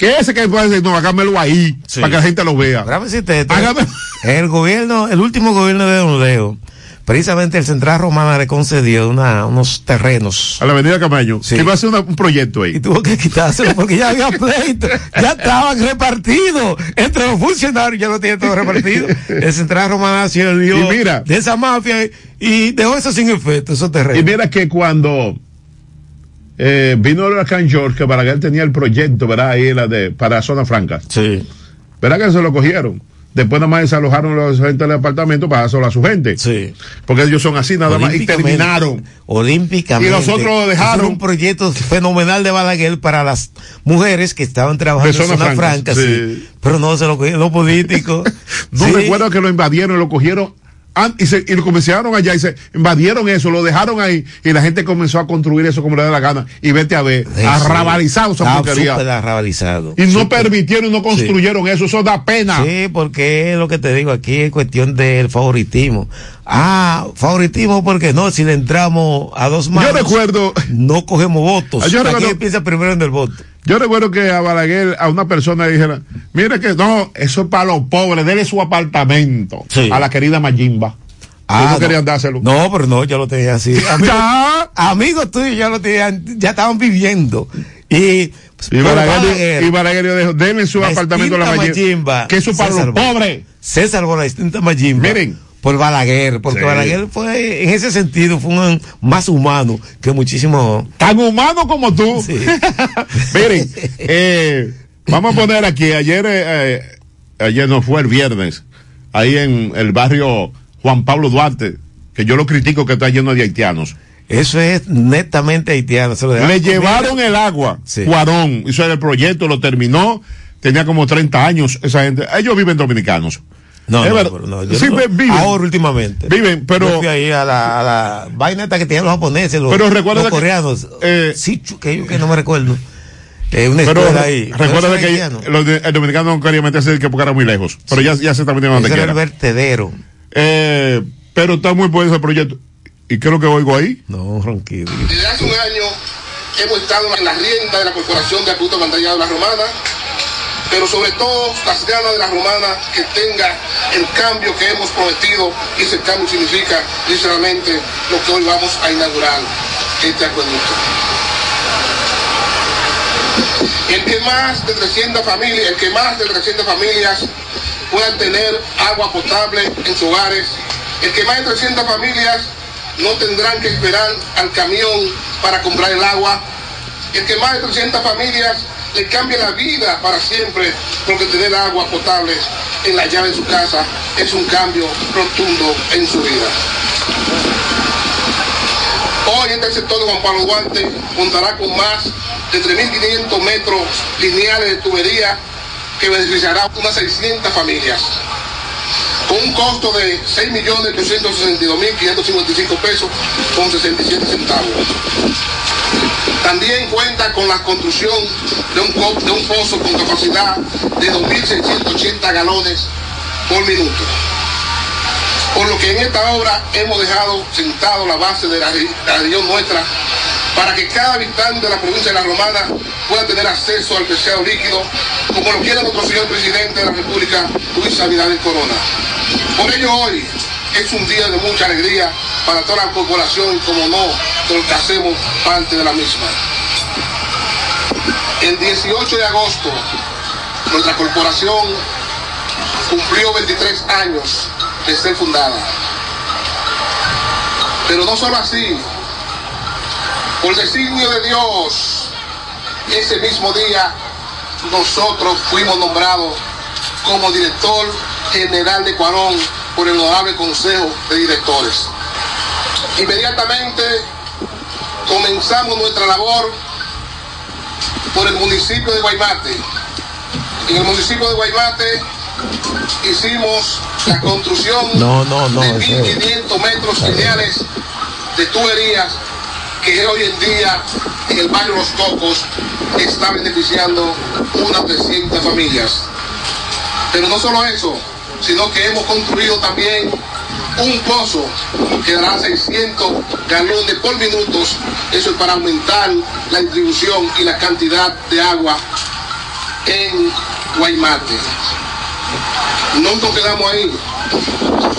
que ese que puede decir, no, hágamelo ahí, Sí. para que la gente lo vea. Hágame- El gobierno, el último gobierno de Don Leo, precisamente el Central Romana le concedió una, unos terrenos. A la avenida Camaño, Sí. que iba a hacer una- un proyecto ahí. Y tuvo que quitárselo porque ya había pleito, ya estaban repartidos entre los funcionarios, ya lo tiene todo repartido. El Central Romana se Y mira. de esa mafia y dejó eso sin efecto, esos Y terrenos. mira que cuando eh, vino el huracán George, que Balaguer tenía el proyecto, ¿verdad? Ahí la de, para Zona Franca. Sí. ¿Verdad que se lo cogieron? Después nada más desalojaron los gente del apartamento para dárselo a su gente. Sí. Porque ellos son así nada más y terminaron. Olímpicamente. Y los otros lo dejaron. Un proyecto fenomenal de Balaguer para las mujeres que estaban trabajando en zona zona franca, franca, sí. sí. Pero no se lo cogieron los políticos. [laughs] No Sí. recuerdo que lo invadieron, lo cogieron y, se, y lo comenzaron allá y se invadieron eso, lo dejaron ahí y la gente comenzó a construir eso como le da la gana. Y vete a ver, Sí, arrabalizado esa porquería. arrabalizado. Y no permitieron y no construyeron eso, eso da pena. Sí, porque es lo que te digo, aquí es cuestión del favoritismo. Ah, favoritismo porque no, si le entramos a dos manos, Yo recuerdo, no cogemos votos. Ah, yo aquí empieza primero en el voto. yo recuerdo que a Balaguer, a una persona le dijera, mire que no, eso es para los pobres, dele su apartamento Sí. a la querida Mayimba. Ah, no querían dárselo. No, pero no, ya lo tenía así. [laughs] Amigos, amigos tuyos ya lo tenían, ya estaban viviendo. Y, pues, Y Balaguer, y Balaguer dijo, denle su la apartamento a la Mayimba. Que eso es para los pobres. Salvó la distinta Mayimba. Miren. Por Balaguer, porque Sí. Balaguer fue, en ese sentido, fue un más humano que muchísimo. Tan humano como tú. Sí. [laughs] Miren, eh, vamos a poner aquí, ayer, eh, eh, ayer no fue el viernes, ahí en el barrio Juan Pablo Duarte, que yo lo critico que está lleno de haitianos. Eso es netamente haitiano. se lo dejaron Le llevaron el agua, Sí. Cuarón, hizo el proyecto, lo terminó, tenía como 30 años esa gente, ellos viven dominicanos. No, Es no, verdad. no, yo Sí, no- vi- viven. ahora últimamente. Viven, pero- Yo fui ahí a la, a la vaina esta que tenían los japoneses, los, Pero recuerda los que- coreanos. eh, sí, que yo que no me recuerdo. Eh, una Pero ahí. recuerda Pero que los de- el dominicano no quería meterse que porque era muy lejos, pero ya, ya se está metiendo donde Ese era quiera. el vertedero. Eh, pero está muy bueno ese proyecto. ¿Y qué es lo que oigo ahí? No, ronquido. Desde hace un año hemos estado en la rienda de la Corporación de Acueducto Alcantarillado de la Romana, pero sobre todo las ganas de la Romana que tenga el cambio que hemos prometido y ese cambio significa literalmente lo que hoy vamos a inaugurar, este acueducto. El que más de 300 familias, el que más de 300 familias puedan tener agua potable en sus hogares, el que más de 300 familias no tendrán que esperar al camión para comprar el agua, el que más de 300 familias le cambie la vida para siempre, porque tener agua potable en la llave de su casa es un cambio rotundo en su vida. Hoy este sector de Juan Pablo Duarte contará con más de 3.500 metros lineales de tubería que beneficiará a unas 600 familias. con un costo de 6.862.555 pesos con 67 centavos. También cuenta con la construcción de un, pozo con capacidad de 2.680 galones por minuto. Por lo que en esta obra hemos dejado sentado la base de la, la región nuestra para que cada habitante de la provincia de La Romana pueda tener acceso al preciado líquido, como lo quiere nuestro señor presidente de la República, Luis Abinader Corona. Por ello hoy es un día de mucha alegría para toda la corporación como no, de los que hacemos parte de la misma. El 18 de agosto, nuestra corporación cumplió 23 años de ser fundada. Pero no solo así, por designio de Dios, ese mismo día nosotros fuimos nombrados como director general de Cuarón por el honorable Consejo de Directores. Inmediatamente comenzamos nuestra labor por el municipio de Guaymate. En el municipio de Guaymate hicimos la construcción No, no, no, de eso es- 1.500 metros lineales de tuberías que hoy en día en el barrio Los Cocos está beneficiando unas 300 familias. Pero no solo eso, sino que hemos construido también un pozo que dará 600 galones por minutos. Eso es para aumentar la distribución y la cantidad de agua en Guaymate. No nos quedamos ahí.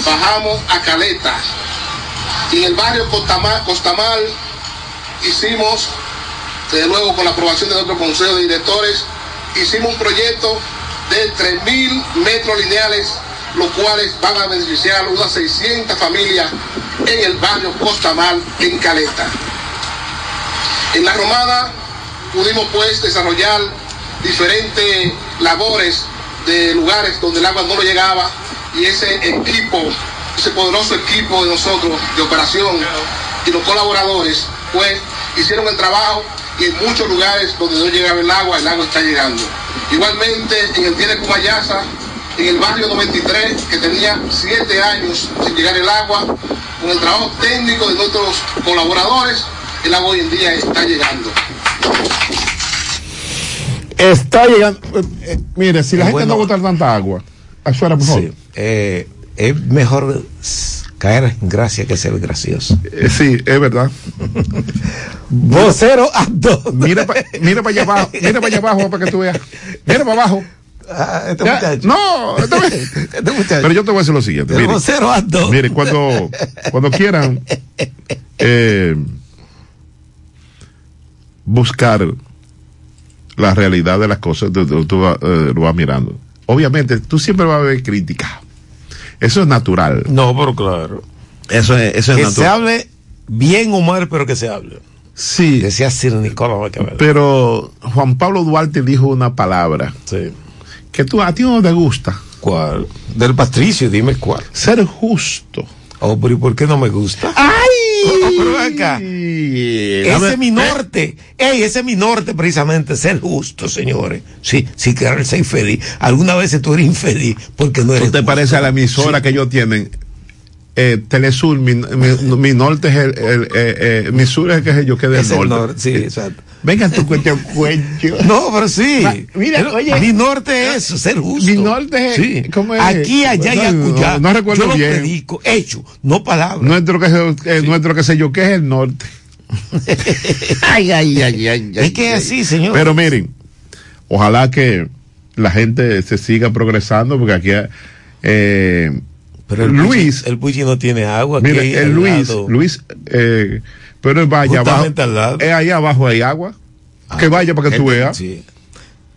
Bajamos a Caleta. Y en el barrio Costamal, Costamal hicimos, de nuevo con la aprobación de nuestro Consejo de Directores, hicimos un proyecto de 3.000 metros lineales, los cuales van a beneficiar unas 600 familias en el barrio Costamal, en Caleta. En la Romana pudimos pues desarrollar diferentes labores de lugares donde el agua no lo llegaba y ese equipo, ese poderoso equipo de nosotros de operación y los colaboradores pues hicieron el trabajo y en muchos lugares donde no llegaba el agua, el agua está llegando. Igualmente en el Tiene Cumayasa, en el barrio 93, que tenía siete años sin llegar el agua, con el trabajo técnico de nuestros colaboradores, el agua hoy en día está llegando. Está llegando. eh, eh, mire, si la gente Bueno. no bota tanta agua, afuera, por favor. Sí, eh, es mejor caer en gracia que ser gracioso. Eh, sí, es verdad. [laughs] Vocero a dos. Mira para allá abajo, mira para allá abajo para que tú veas. Mira para abajo. este Ya, muchacho. no, [laughs] esta vez- Este muchacho. pero yo te voy a decir lo siguiente. El vocero a dos. mire, cuando, cuando quieran eh, buscar la realidad de las cosas, tú, tú- eh, lo vas mirando. Obviamente, tú siempre vas a ver crítica. Eso es natural. No, pero claro. Eso es, eso es que natural. se hable bien o mal, pero que se hable. Sí. Decía Sir Nicolás Maquiavelo. Pero Juan Pablo Duarte dijo una palabra Sí. que tú a ti no te gusta. ¿Cuál? Del Patricio, dime cuál. Ser justo. Oh, pero ¿y por qué no me gusta? ¡Ay! Pero acá. Ese es mi norte. Ey, ese es mi norte precisamente, ser justo, señores. Sí, sí, querer ser infeliz. Algunas veces tú eres infeliz porque no eres ¿Tú te justo. parece a la emisora que ellos tienen? Eh, Telesur, mi, mi- mi norte es el, el- eh, eh, mi sur es el que yo que es del Es el norte. norte, sí, exacto. Venga tu cuento cuento. [laughs] No, pero sí. Ma- mira, Pero oye. mi norte es eso, ser justo. Mi norte es- Sí. ¿cómo es? Aquí, allá y No, acullá. no, no recuerdo Yo lo bien. predico, hecho, no palabras. Nuestro que, se- eh, nuestro que sé yo que es el norte. [laughs] ay, ay, ay, ay, Es que es así, señor. Pero miren, ojalá que la gente se siga progresando porque aquí eh, Pero el Luis, Puchi- el Puchi no tiene agua. aquí mire, el al Luis, lado. Luis, eh, pero vaya abajo, Justamente al lado. eh, ahí abajo hay agua, que vaya para que tú él- veas. sí.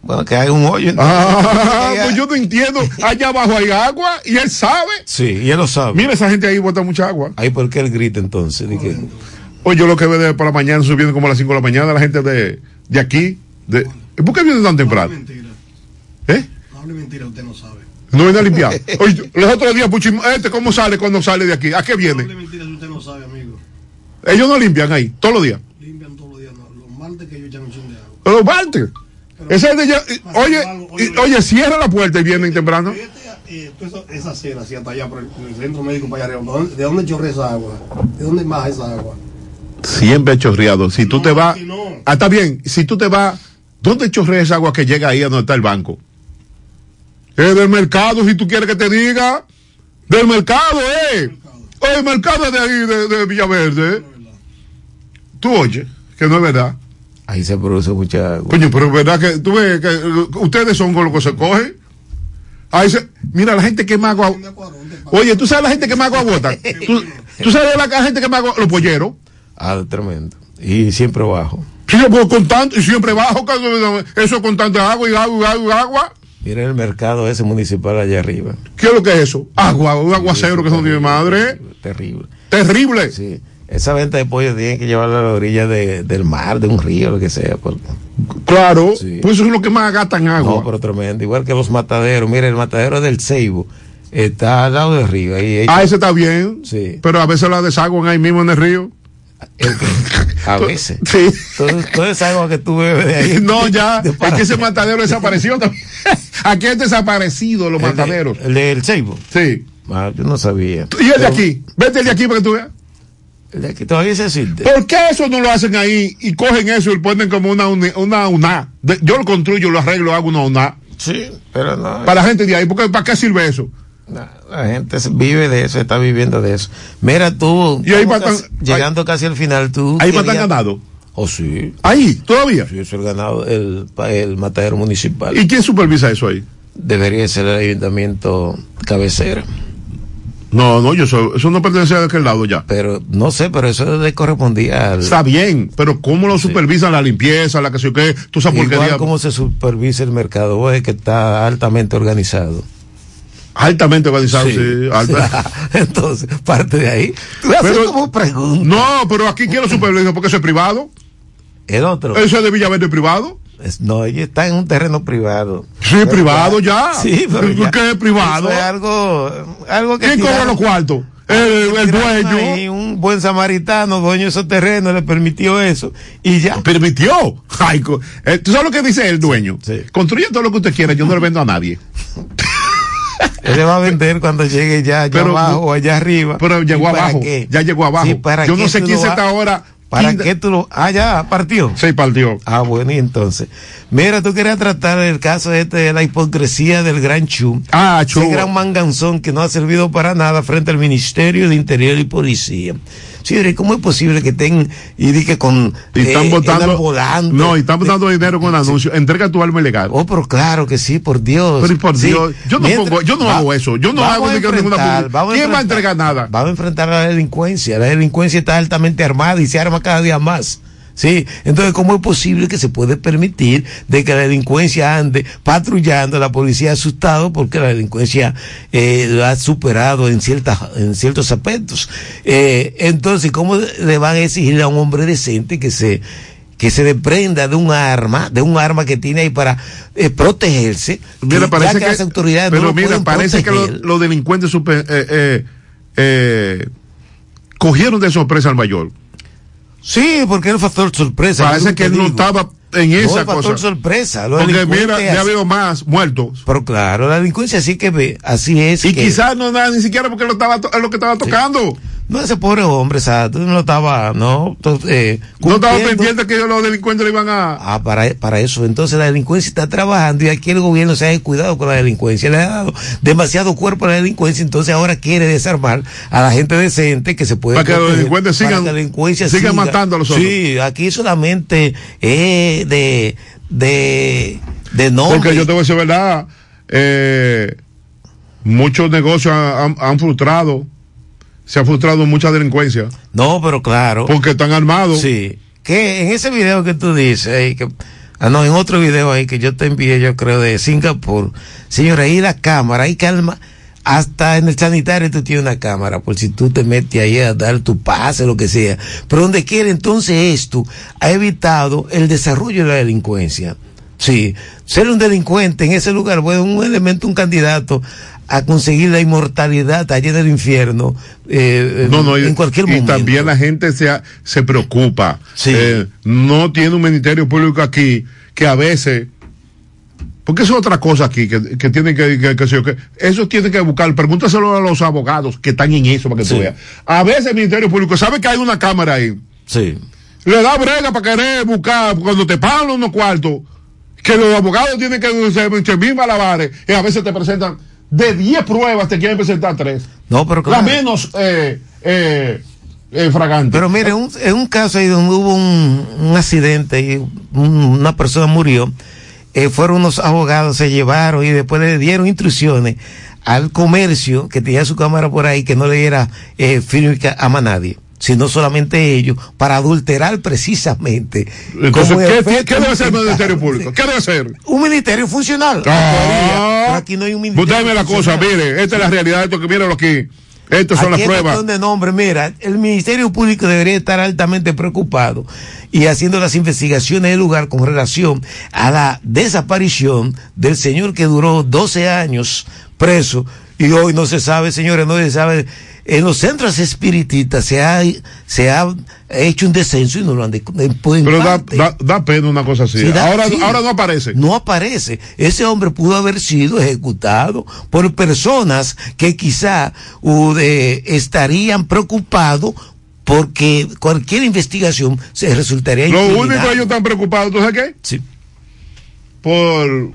Bueno, que hay un hoyo. Ah, [laughs] pues yo no entiendo. Allá abajo hay agua y él sabe. Sí, y él lo sabe. Mira, esa gente ahí bota mucha agua. Ahí por qué él grita entonces. Que- Oye, yo lo que veo de por la mañana subiendo como a las 5 de la mañana, la gente de, de aquí. De, ¿Por qué viene tan temprano? ¿Eh? Hable mentira, usted no sabe. No viene a limpiar. Oye, los otros días, Puchi, este, ¿cómo sale cuando sale de aquí? ¿A qué viene? Si usted no sabe, amigo. Ellos no limpian ahí, todos los días. Limpian todos los días, no. Los martes que ellos echan un chin de agua. Pero Marte. Esa gente ya- oye, y- oye, cierra la puerta y vienen temprano. Y eh, tú esa, acera hacia hasta allá por el, el centro médico para allá arriba, ¿de dónde, de chorrea esa agua? ¿De dónde baja esa agua? Siempre chorreado. Si tú te vas. Ah, está bien. Si tú te vas. ¿Dónde chorrea esa agua que llega ahí a donde está el banco? Es del mercado, si tú quieres que te diga. Del mercado, eh. Oh, el mercado es de ahí, de, de Villaverde. eh. Tú oyes, que no es verdad. Ahí se produce mucha agua. Coño, pero es verdad que tú ves que eh, ustedes son con lo que se cogen. Ahí se, mira, la gente que más agua. Oye, tú sabes la gente que más agua bota. ¿Tú, tú sabes la gente que más agua. Los polleros. Ah, tremendo. Y siempre bajo. Sí, pues con tanto, y siempre bajo, eso con tanta agua y agua y agua y agua. Mira el mercado ese municipal allá arriba. ¿Qué es lo que es eso? Agua, un aguacero que eso no tiene madre. Terrible. Terrible. Sí. Esa venta de pollo tienen que llevarla a la orilla de- del mar, de un río, lo que sea. porque- Claro, Sí. pues eso es lo que más gastan agua. No, pero tremendo. Igual que los mataderos. Mira, el matadero del Ceibo está al lado del río. Ahí Ah, ese está bien. Sí. Pero a veces la desaguan ahí mismo en el río. [laughs] A veces. Sí. Esa agua que tú bebes de ahí. [laughs] No, ya. Es que ese matadero desapareció también. [laughs] Aquí han desaparecido los El de- mataderos. El del Ceibo. Sí. Ah, yo no sabía. Y el de aquí. Vete el de aquí para que tú veas. El de aquí todavía se existe. ¿Por qué eso no lo hacen ahí y cogen eso y lo ponen como una una una? De- yo lo construyo, lo arreglo, hago una una. Sí, pero no. Para la gente de ahí, porque ¿para qué sirve eso? La gente se- vive de eso, está viviendo de eso. Mira tú, Y ahí estamos matan- casi- llegando casi al final, tú. Ahí matan ganado. Oh, sí. Ahí, todavía. Sí, eso es el ganado, el, el matadero municipal. ¿Y quién supervisa eso ahí? Debería ser el ayuntamiento cabecera. No, no, yo soy, eso no pertenece a aquel lado ya. Pero no sé, pero eso le correspondía al. Está bien, pero ¿cómo lo supervisan la limpieza, la que yo qué? Tú porquería. Igual como se supervisa el mercado, oye, que está altamente organizado. Altamente organizado, sí. Sí. [laughs] Entonces, parte de ahí. Tú Pero- como pregunta. No, pero aquí quiero supervisar porque eso es privado. El otro. Eso es de Villaverde privado. Es- no, ella está en un terreno privado. Sí, Pero privado ya. Sí, pero ya. ¿Qué es privado? Es algo, algo que ¿Quién cobra los cuartos? El, el dueño. ahí, un buen samaritano, dueño de esos terrenos, le permitió eso. Y ya. Permitió. Ay, co- eh, ¿Tú sabes lo que dice el dueño? Construye todo lo que usted quiera, yo no le vendo a nadie. [laughs] [laughs] Él le va a vender cuando llegue ya allá Pero- abajo o allá arriba. Pero llegó ¿Y para abajo. qué? Ya llegó abajo. Sí, ¿para yo no sé quién se está ahora. ¿Para qué tú lo.? Ah, ya, partió. Sí, partió. Ah, bueno, y entonces. Mira, tú querías tratar el caso este de la hipocresía del gran Chu. Ah, Chu. Ese gran manganzón que no ha servido para nada frente al Ministerio de Interior y Policía. Señores, ¿cómo es posible que estén y di que con. Y están eh, votando. No, y están de- botando dinero con anuncios. Entrega tu alma ilegal. Oh, pero claro que sí, por Dios. Pero por Sí. Dios, yo no, Mientras- pongo- yo no va- hago eso. Yo no hago ninguna ¿Quién va a entregar nada? Vamos a enfrentar a la delincuencia. La delincuencia está altamente armada y se arma cada día más. Sí, entonces, ¿cómo es posible que se puede permitir de que la delincuencia ande patrullando, la policía asustado porque la delincuencia eh, lo ha superado en ciertas, en ciertos aspectos? Eh, entonces, ¿cómo le van a exigir a un hombre decente que se que se desprenda de un arma, de un arma que tiene ahí para eh, protegerse, Mira, que parece que, las autoridades pero no lo mira, parece que los, delincuentes super- eh, cogieron de sorpresa al mayor. Sí, porque es el factor sorpresa. Parece que él no estaba en No, esa factor cosa. sorpresa. Los Porque mira, ya así- veo más muertos. Pero claro, la delincuencia sí que ve, así es. Y que- quizás no nada ni siquiera porque lo estaba es lo que estaba tocando. No, ese pobre hombre, exacto, no estaba, no, eh, No estaba pendiente que los delincuentes le iban a. Ah, para, para eso. Entonces la delincuencia está trabajando y aquí el gobierno se ha cuidado con la delincuencia. Le ha dado demasiado cuerpo a la delincuencia. Entonces ahora quiere desarmar a la gente decente que se puede. Para que los delincuentes para sigan- que la delincuencia sigan siga. matando a los otros. Sí, aquí solamente es de, de, de nombre. Porque yo te voy a decir verdad, eh, muchos negocios han, han- han frustrado, se ha frustrado mucha delincuencia. No, pero claro. Porque están armados. Sí. Que en ese video que tú dices, ahí que, ah, no, en otro video ahí que yo te envié, yo creo, de Singapur. Señora, ahí la cámara, ahí calma. Hasta en el sanitario tú tienes una cámara, por si tú te metes ahí a dar tu pase, lo que sea. Pero donde quiera, entonces esto ha evitado el desarrollo de la delincuencia. Sí, ser un delincuente en ese lugar, bueno, un elemento, un candidato a conseguir la inmortalidad allá en el infierno, eh, No, no, y, en cualquier y momento. también la gente se, se preocupa. Sí. Eh, no tiene un ministerio público aquí que a veces Porque eso es otra cosa aquí que, que tienen que, que, que, que eso tienen que buscar. Pregúntaselo a los abogados que están en eso para que Sí. tú veas. A veces el Ministerio Público sabe que hay una cámara ahí. Sí. Le da brega para querer buscar cuando te pagan unos cuartos. Que los abogados tienen que hacer mil malabares y a veces te presentan de 10 pruebas, te quieren presentar 3. No, pero La claro. menos eh, eh, eh, fragante. Pero mire, un- en un caso ahí donde hubo un, un accidente y un- una persona murió, eh, fueron unos abogados, se llevaron y después le dieron instrucciones al comercio que tenía su cámara por ahí que no le diera eh, fílmica a más nadie, sino solamente ellos, para adulterar precisamente. Entonces, ¿qué, debe hacer el. Ministerio Público? ¿Qué debe hacer? Un ministerio funcional. Ah. Pero aquí no hay un ministerio. Usted dime la cosa, mire, esta es la realidad esto que míralo aquí. Estas son Aquí las pruebas. de nombre. Mira, el Ministerio Público debería estar altamente preocupado y haciendo las investigaciones del lugar con relación a la desaparición del señor que duró 12 años preso y hoy no se sabe, señores, no se sabe. En los centros espiritistas se ha, se ha hecho un descenso y no lo han de, en Pero da, parte. da, da pena una cosa así. Sí, ahora, sí. ahora no aparece. No aparece. Ese hombre pudo haber sido ejecutado por personas que quizá uh, de- estarían preocupados porque cualquier investigación se resultaría Lo único que ellos están preocupados, ¿tú sabes qué? Sí. Por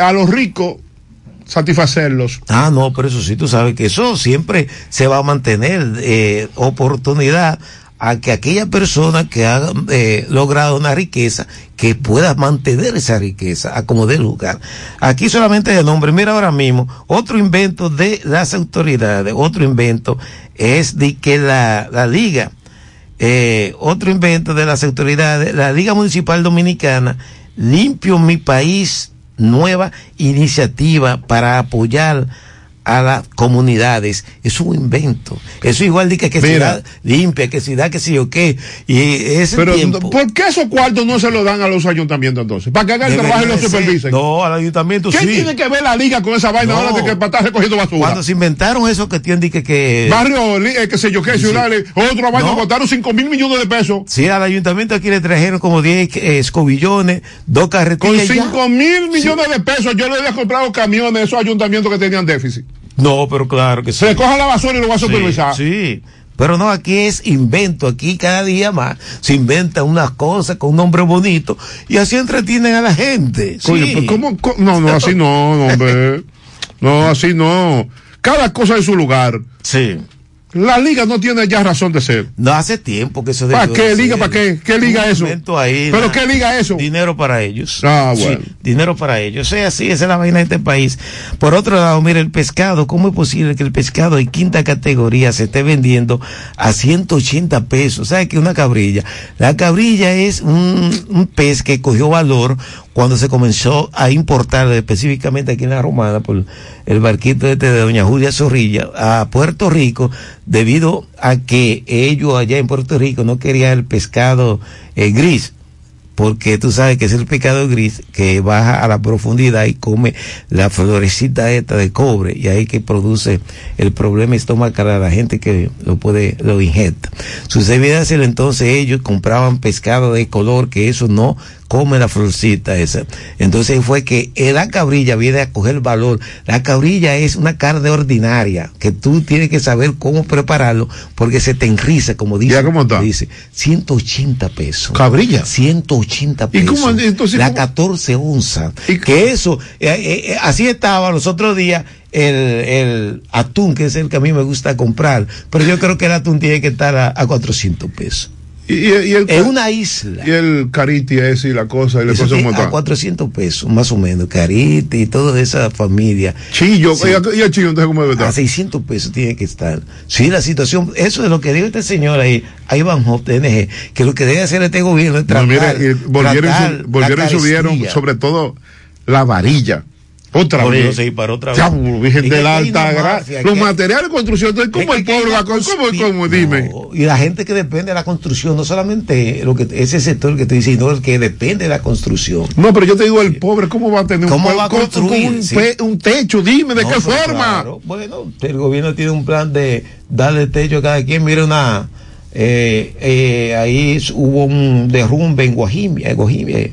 a los ricos satisfacerlos. Ah, no, pero eso sí, tú sabes que eso siempre se va a mantener eh, oportunidad a que aquella persona que ha eh, logrado una riqueza, que pueda mantener esa riqueza a como dé lugar. Aquí solamente de nombre, mira ahora mismo, otro invento de las autoridades, otro invento es de que la, la liga, eh, otro invento de las autoridades, la Liga Municipal Dominicana, Limpio Mi País, nueva iniciativa para apoyar a las comunidades. Es un invento. Eso igual de que, que ciudad limpia, que ciudad, que sé yo qué. Y ese Pero, tiempo. ¿por qué esos cuartos no se los dan a los ayuntamientos entonces? ¿Para que hagan el trabajo y lo supervisen? No, al ayuntamiento ¿Qué sí. tiene que ver la liga con esa vaina No. ahora de que para estar recogiendo basura? Cuando se inventaron eso que tienen que, que Barrio, eh, qué sé yo qué, ciudades, otro vaina, No. botaron 5 mil millones de pesos. Sí, al ayuntamiento aquí le trajeron como 10 eh, escobillones, dos Con carretillas. ya. 5 mil millones de pesos yo le había comprado camiones a esos ayuntamientos que tenían déficit. No, pero claro que sí. Se recoja la basura y lo va a Sí, supervisar. Sí, Pero no, aquí es invento, aquí cada día más se inventan unas cosas con un nombre bonito y así entretienen a la gente. Coño, sí. pues, ¿cómo, No, no, así no, no, hombre. [laughs] No, así no. Cada cosa en su lugar. Sí. La liga no tiene ya razón de ser. No hace tiempo que eso ¿Para qué de liga? ser. ¿Para qué? ¿Qué liga eso? ahí, ¿Pero qué liga eso? Dinero para ellos. Ah, Sí, bueno. dinero para ellos. O sea, así, esa es la vaina de este país. Por otro lado, mira, el pescado, ¿cómo es posible que el pescado de quinta categoría se esté vendiendo a 180 pesos? ¿Sabes que una cabrilla? La cabrilla es un, un pez que cogió valor cuando se comenzó a importar específicamente aquí en la Romana por el barquito este de doña Julia Zorrilla a Puerto Rico debido a que ellos allá en Puerto Rico no querían el pescado eh, gris porque tú sabes que es el pescado gris que baja a la profundidad y come la florecita esta de cobre y ahí que produce el problema estomacal a la gente que lo puede, lo ingesta. Sucedía ser entonces ellos compraban pescado de color que eso no come la florcita esa. Entonces fue que eh, la cabrilla viene a coger valor. La cabrilla es una carne ordinaria que tú tienes que saber cómo prepararlo porque se te enriza, como dice. Dice 180 pesos. Cabrilla. 180 ¿Y pesos. cómo, entonces, la cómo? 14 14 onzas. Que eso, eh, eh, eh, así estaba los otros días el, el atún, que es el que a mí me gusta comprar. Pero yo creo que el atún tiene que estar a, a 400 pesos. Y, y- y el, Es una isla. y el cariti ese y la cosa, y la cosa como a está. 400 pesos, más o menos. Carita y toda esa familia. Chillo, Sí. y, el chillo, entonces, ¿cómo debe estar? A 600 pesos tiene que estar. Sí, la situación, eso es lo que dijo este señor ahí, a Iván Hop, TNG, que lo que debe hacer este gobierno es No, tratar, mire, y volvieron, y tratar volvieron y subieron, sobre todo, la varilla. Otra vez. se disparó otra vez. Virgen de la alta mafia Los que- materiales de construcción, entonces, ¿cómo el que pobre hay va una con, cómo, cómo, dime? No, y la gente que depende de la construcción, no solamente lo que ese sector que te dice, sino el que depende de la construcción. No, pero yo te digo, el pobre, ¿cómo va a tener un, ¿Cómo pue- va a con- con construir? un, Sí. pe- un techo? Dime, ¿de No, qué forma? claro, bueno, el gobierno tiene un plan de darle techo a cada quien. Mira una, eh, eh, ahí hubo un derrumbe en Guajimia, Guajimia,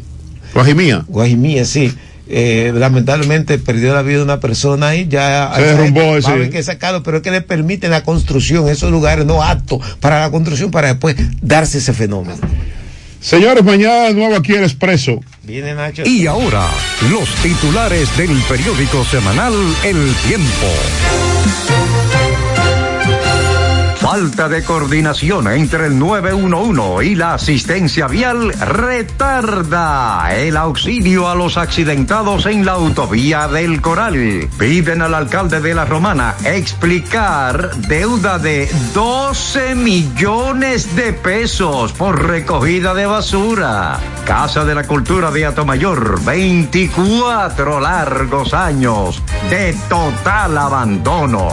Guajimía. Guajimía, sí. Eh, lamentablemente perdió la vida una persona y ya Se derrumbó va a ese. haber que sacarlo, pero es que le permiten la construcción, esos lugares no aptos para la construcción, para después darse ese fenómeno. Señores, mañana de nuevo aquí el Expreso. Viene Nacho. Y ahora, los titulares del periódico semanal El Tiempo. Falta de coordinación entre el 911 y la asistencia vial retarda el auxilio a los accidentados en la autovía del Coral. Piden al alcalde de la Romana explicar deuda de 12 millones de pesos por recogida de basura. Casa de la Cultura de Atomayor, 24 largos años de total abandono.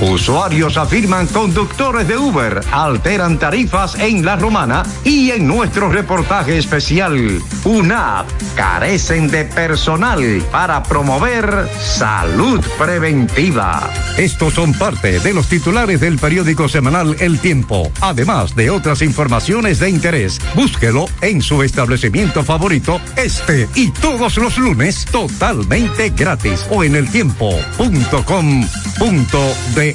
Usuarios afirman conductores de Uber alteran tarifas en La Romana y en nuestro reportaje especial, UNAP carecen de personal para promover salud preventiva. Estos son parte de los titulares del periódico semanal El Tiempo, además de otras informaciones de interés. Búsquelo en su establecimiento favorito este y todos los lunes totalmente gratis o en eltiempo.com.de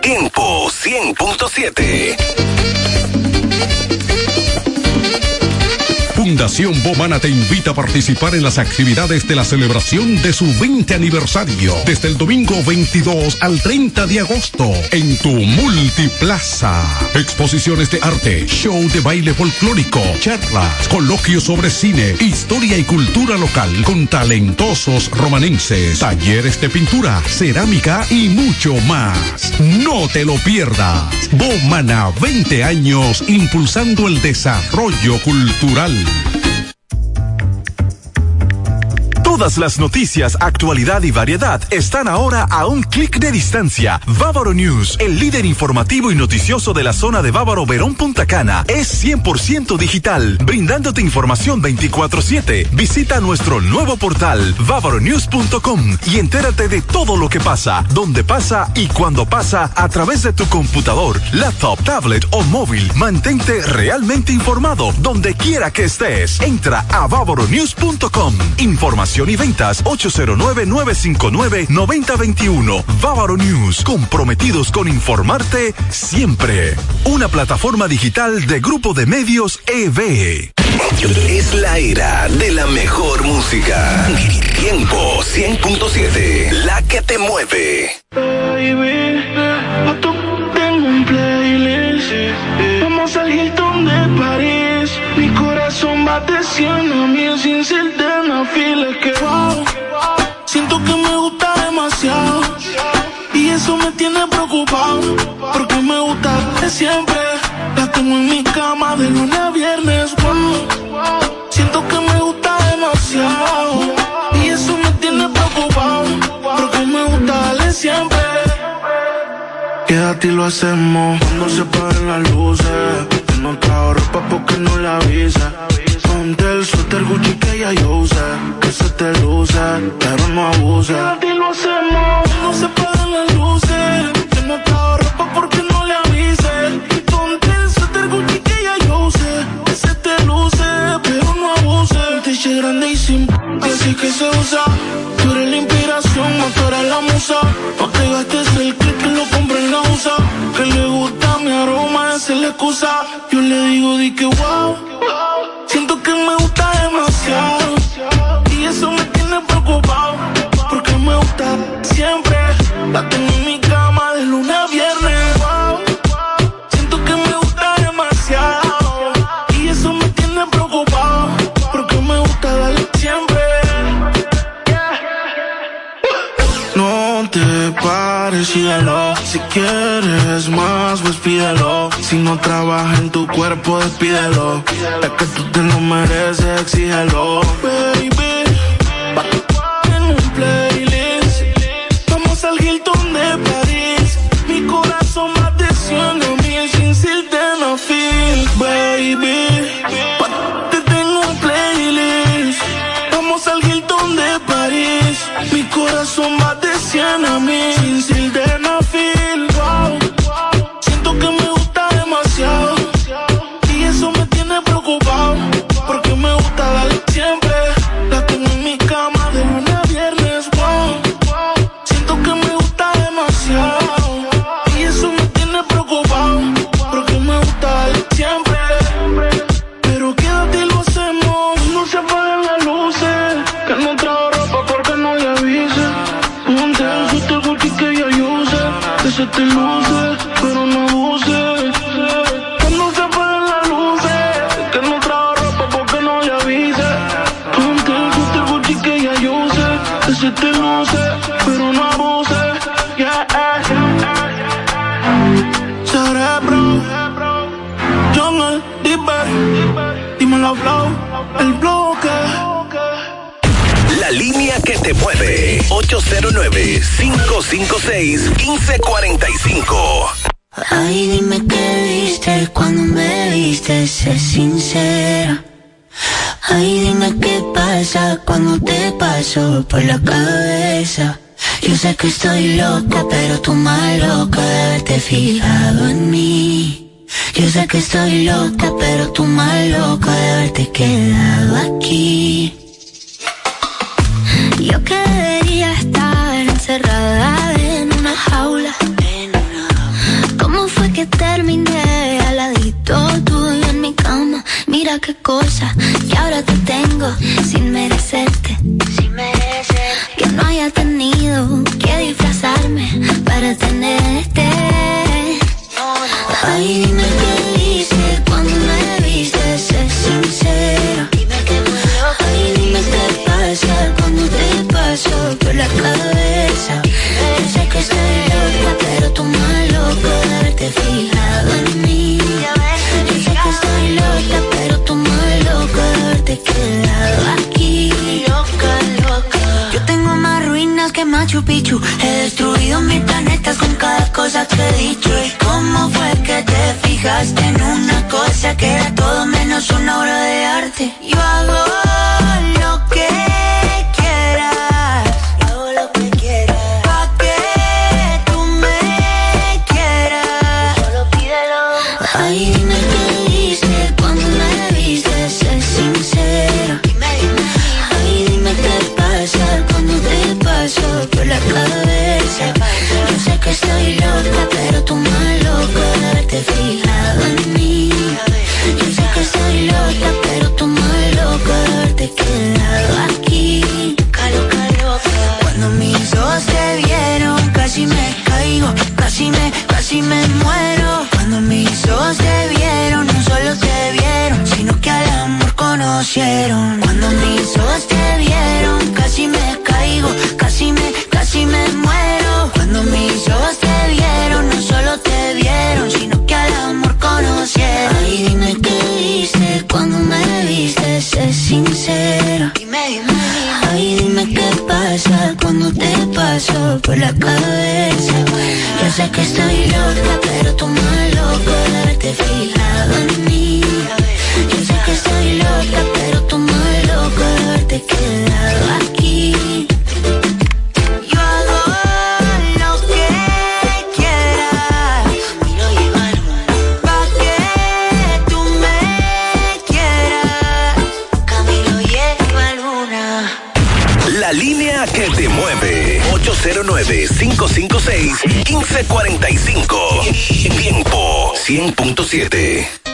Tiempo 100.7. Fundación Bomana te invita a participar en las actividades de la celebración de su 20 aniversario desde el domingo 22 al 30 de agosto en tu multiplaza. Exposiciones de arte, show de baile folclórico, charlas, coloquios sobre cine, historia y cultura local con talentosos romanenses, talleres de pintura, cerámica y mucho más. No te lo pierdas. Bomana 20 años impulsando el desarrollo cultural. you. Todas las noticias, actualidad y variedad están ahora a un clic de distancia. Bávaro News, el líder informativo y noticioso de la zona de Bávaro Verón Punta Cana, es 100% digital, brindándote información 24/7. Visita nuestro nuevo portal bavaronews.com y entérate de todo lo que pasa, dónde pasa y cuándo pasa a través de tu computador, laptop, tablet o móvil. Mantente realmente informado donde quiera que estés. Entra a bavaronews.com. Información y ventas 809-959-9021. Bávaro News, comprometidos con informarte siempre. Una plataforma digital de Grupo de Medios EB. Es la era de la mejor música. Tiempo 100.7. La que te mueve. Baby, a tu tengo un playlist. Vamos al Hilton de París. Mi corazón bate 100 a mí de siempre. La tengo en mi cama de lunes a viernes. Wow. Siento que me gusta demasiado. Y eso me tiene preocupado. Porque me gusta darle siempre. Quédate y lo hacemos cuando se apaguen las luces. No trajo ropa porque no la avisa. Ponte el suéter Gucci que ya yo usé. Que se te luce, pero no abuse. Quédate y lo hacemos cuando se apaguen las luces. No trajo se usa. Tú eres la inspiración, eres la musa. No te gastes el que lo compre en la USA. Que le gusta mi aroma, esa es la excusa. Yo le digo, di que wow. Siento que me gusta demasiado. Y eso me tiene preocupado. Porque me gusta siempre. Más. Si no trabaja en tu cuerpo, despídelo. Es que tú te lo mereces, exígelo. Baby, estoy loca, pero tú más loca de haberte fijado en mí. Yo sé que estoy loca, pero tú más loca de haberte quedado aquí. Yo que debería estar encerrada en una jaula. ¿Cómo fue que terminé al ladito tuyo en mi cama? Mira qué cosa que ahora te tengo sin merecerte. Tenerte. Ay, dime qué dices cuando me viste, sé sincera. Ay, dime qué pasa cuando te paso por la cabeza. Yo sé que estoy loca, pero tú más loca haberte fijado en mí. Yo sé que estoy loca, pero tú más loca de haberte quedado aquí. Loca, loca. Yo tengo más ruinas que Machu Picchu. He destruido mil planetas con cada cosa que he dicho. ¿Y cómo fue que te fijaste en una cosa que era todo menos una obra de arte? Yo hago por la cabeza. Yo sé que estoy loca, pero tú más loca de fijado 809-556-1545. Tiempo 100.7.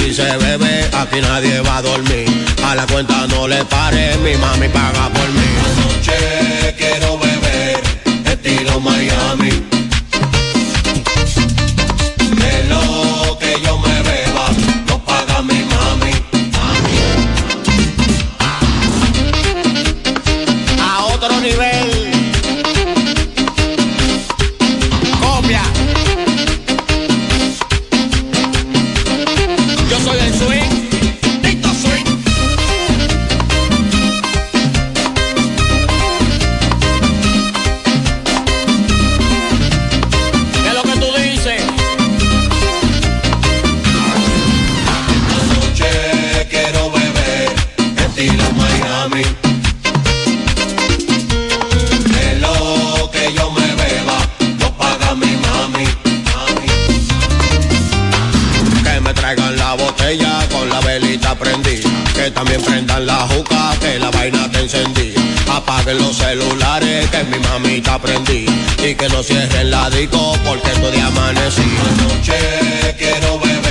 aquí se bebe, aquí nadie va a dormir. A la cuenta no le pare, mi mami paga por mí. Esta noche quiero beber estilo Miami.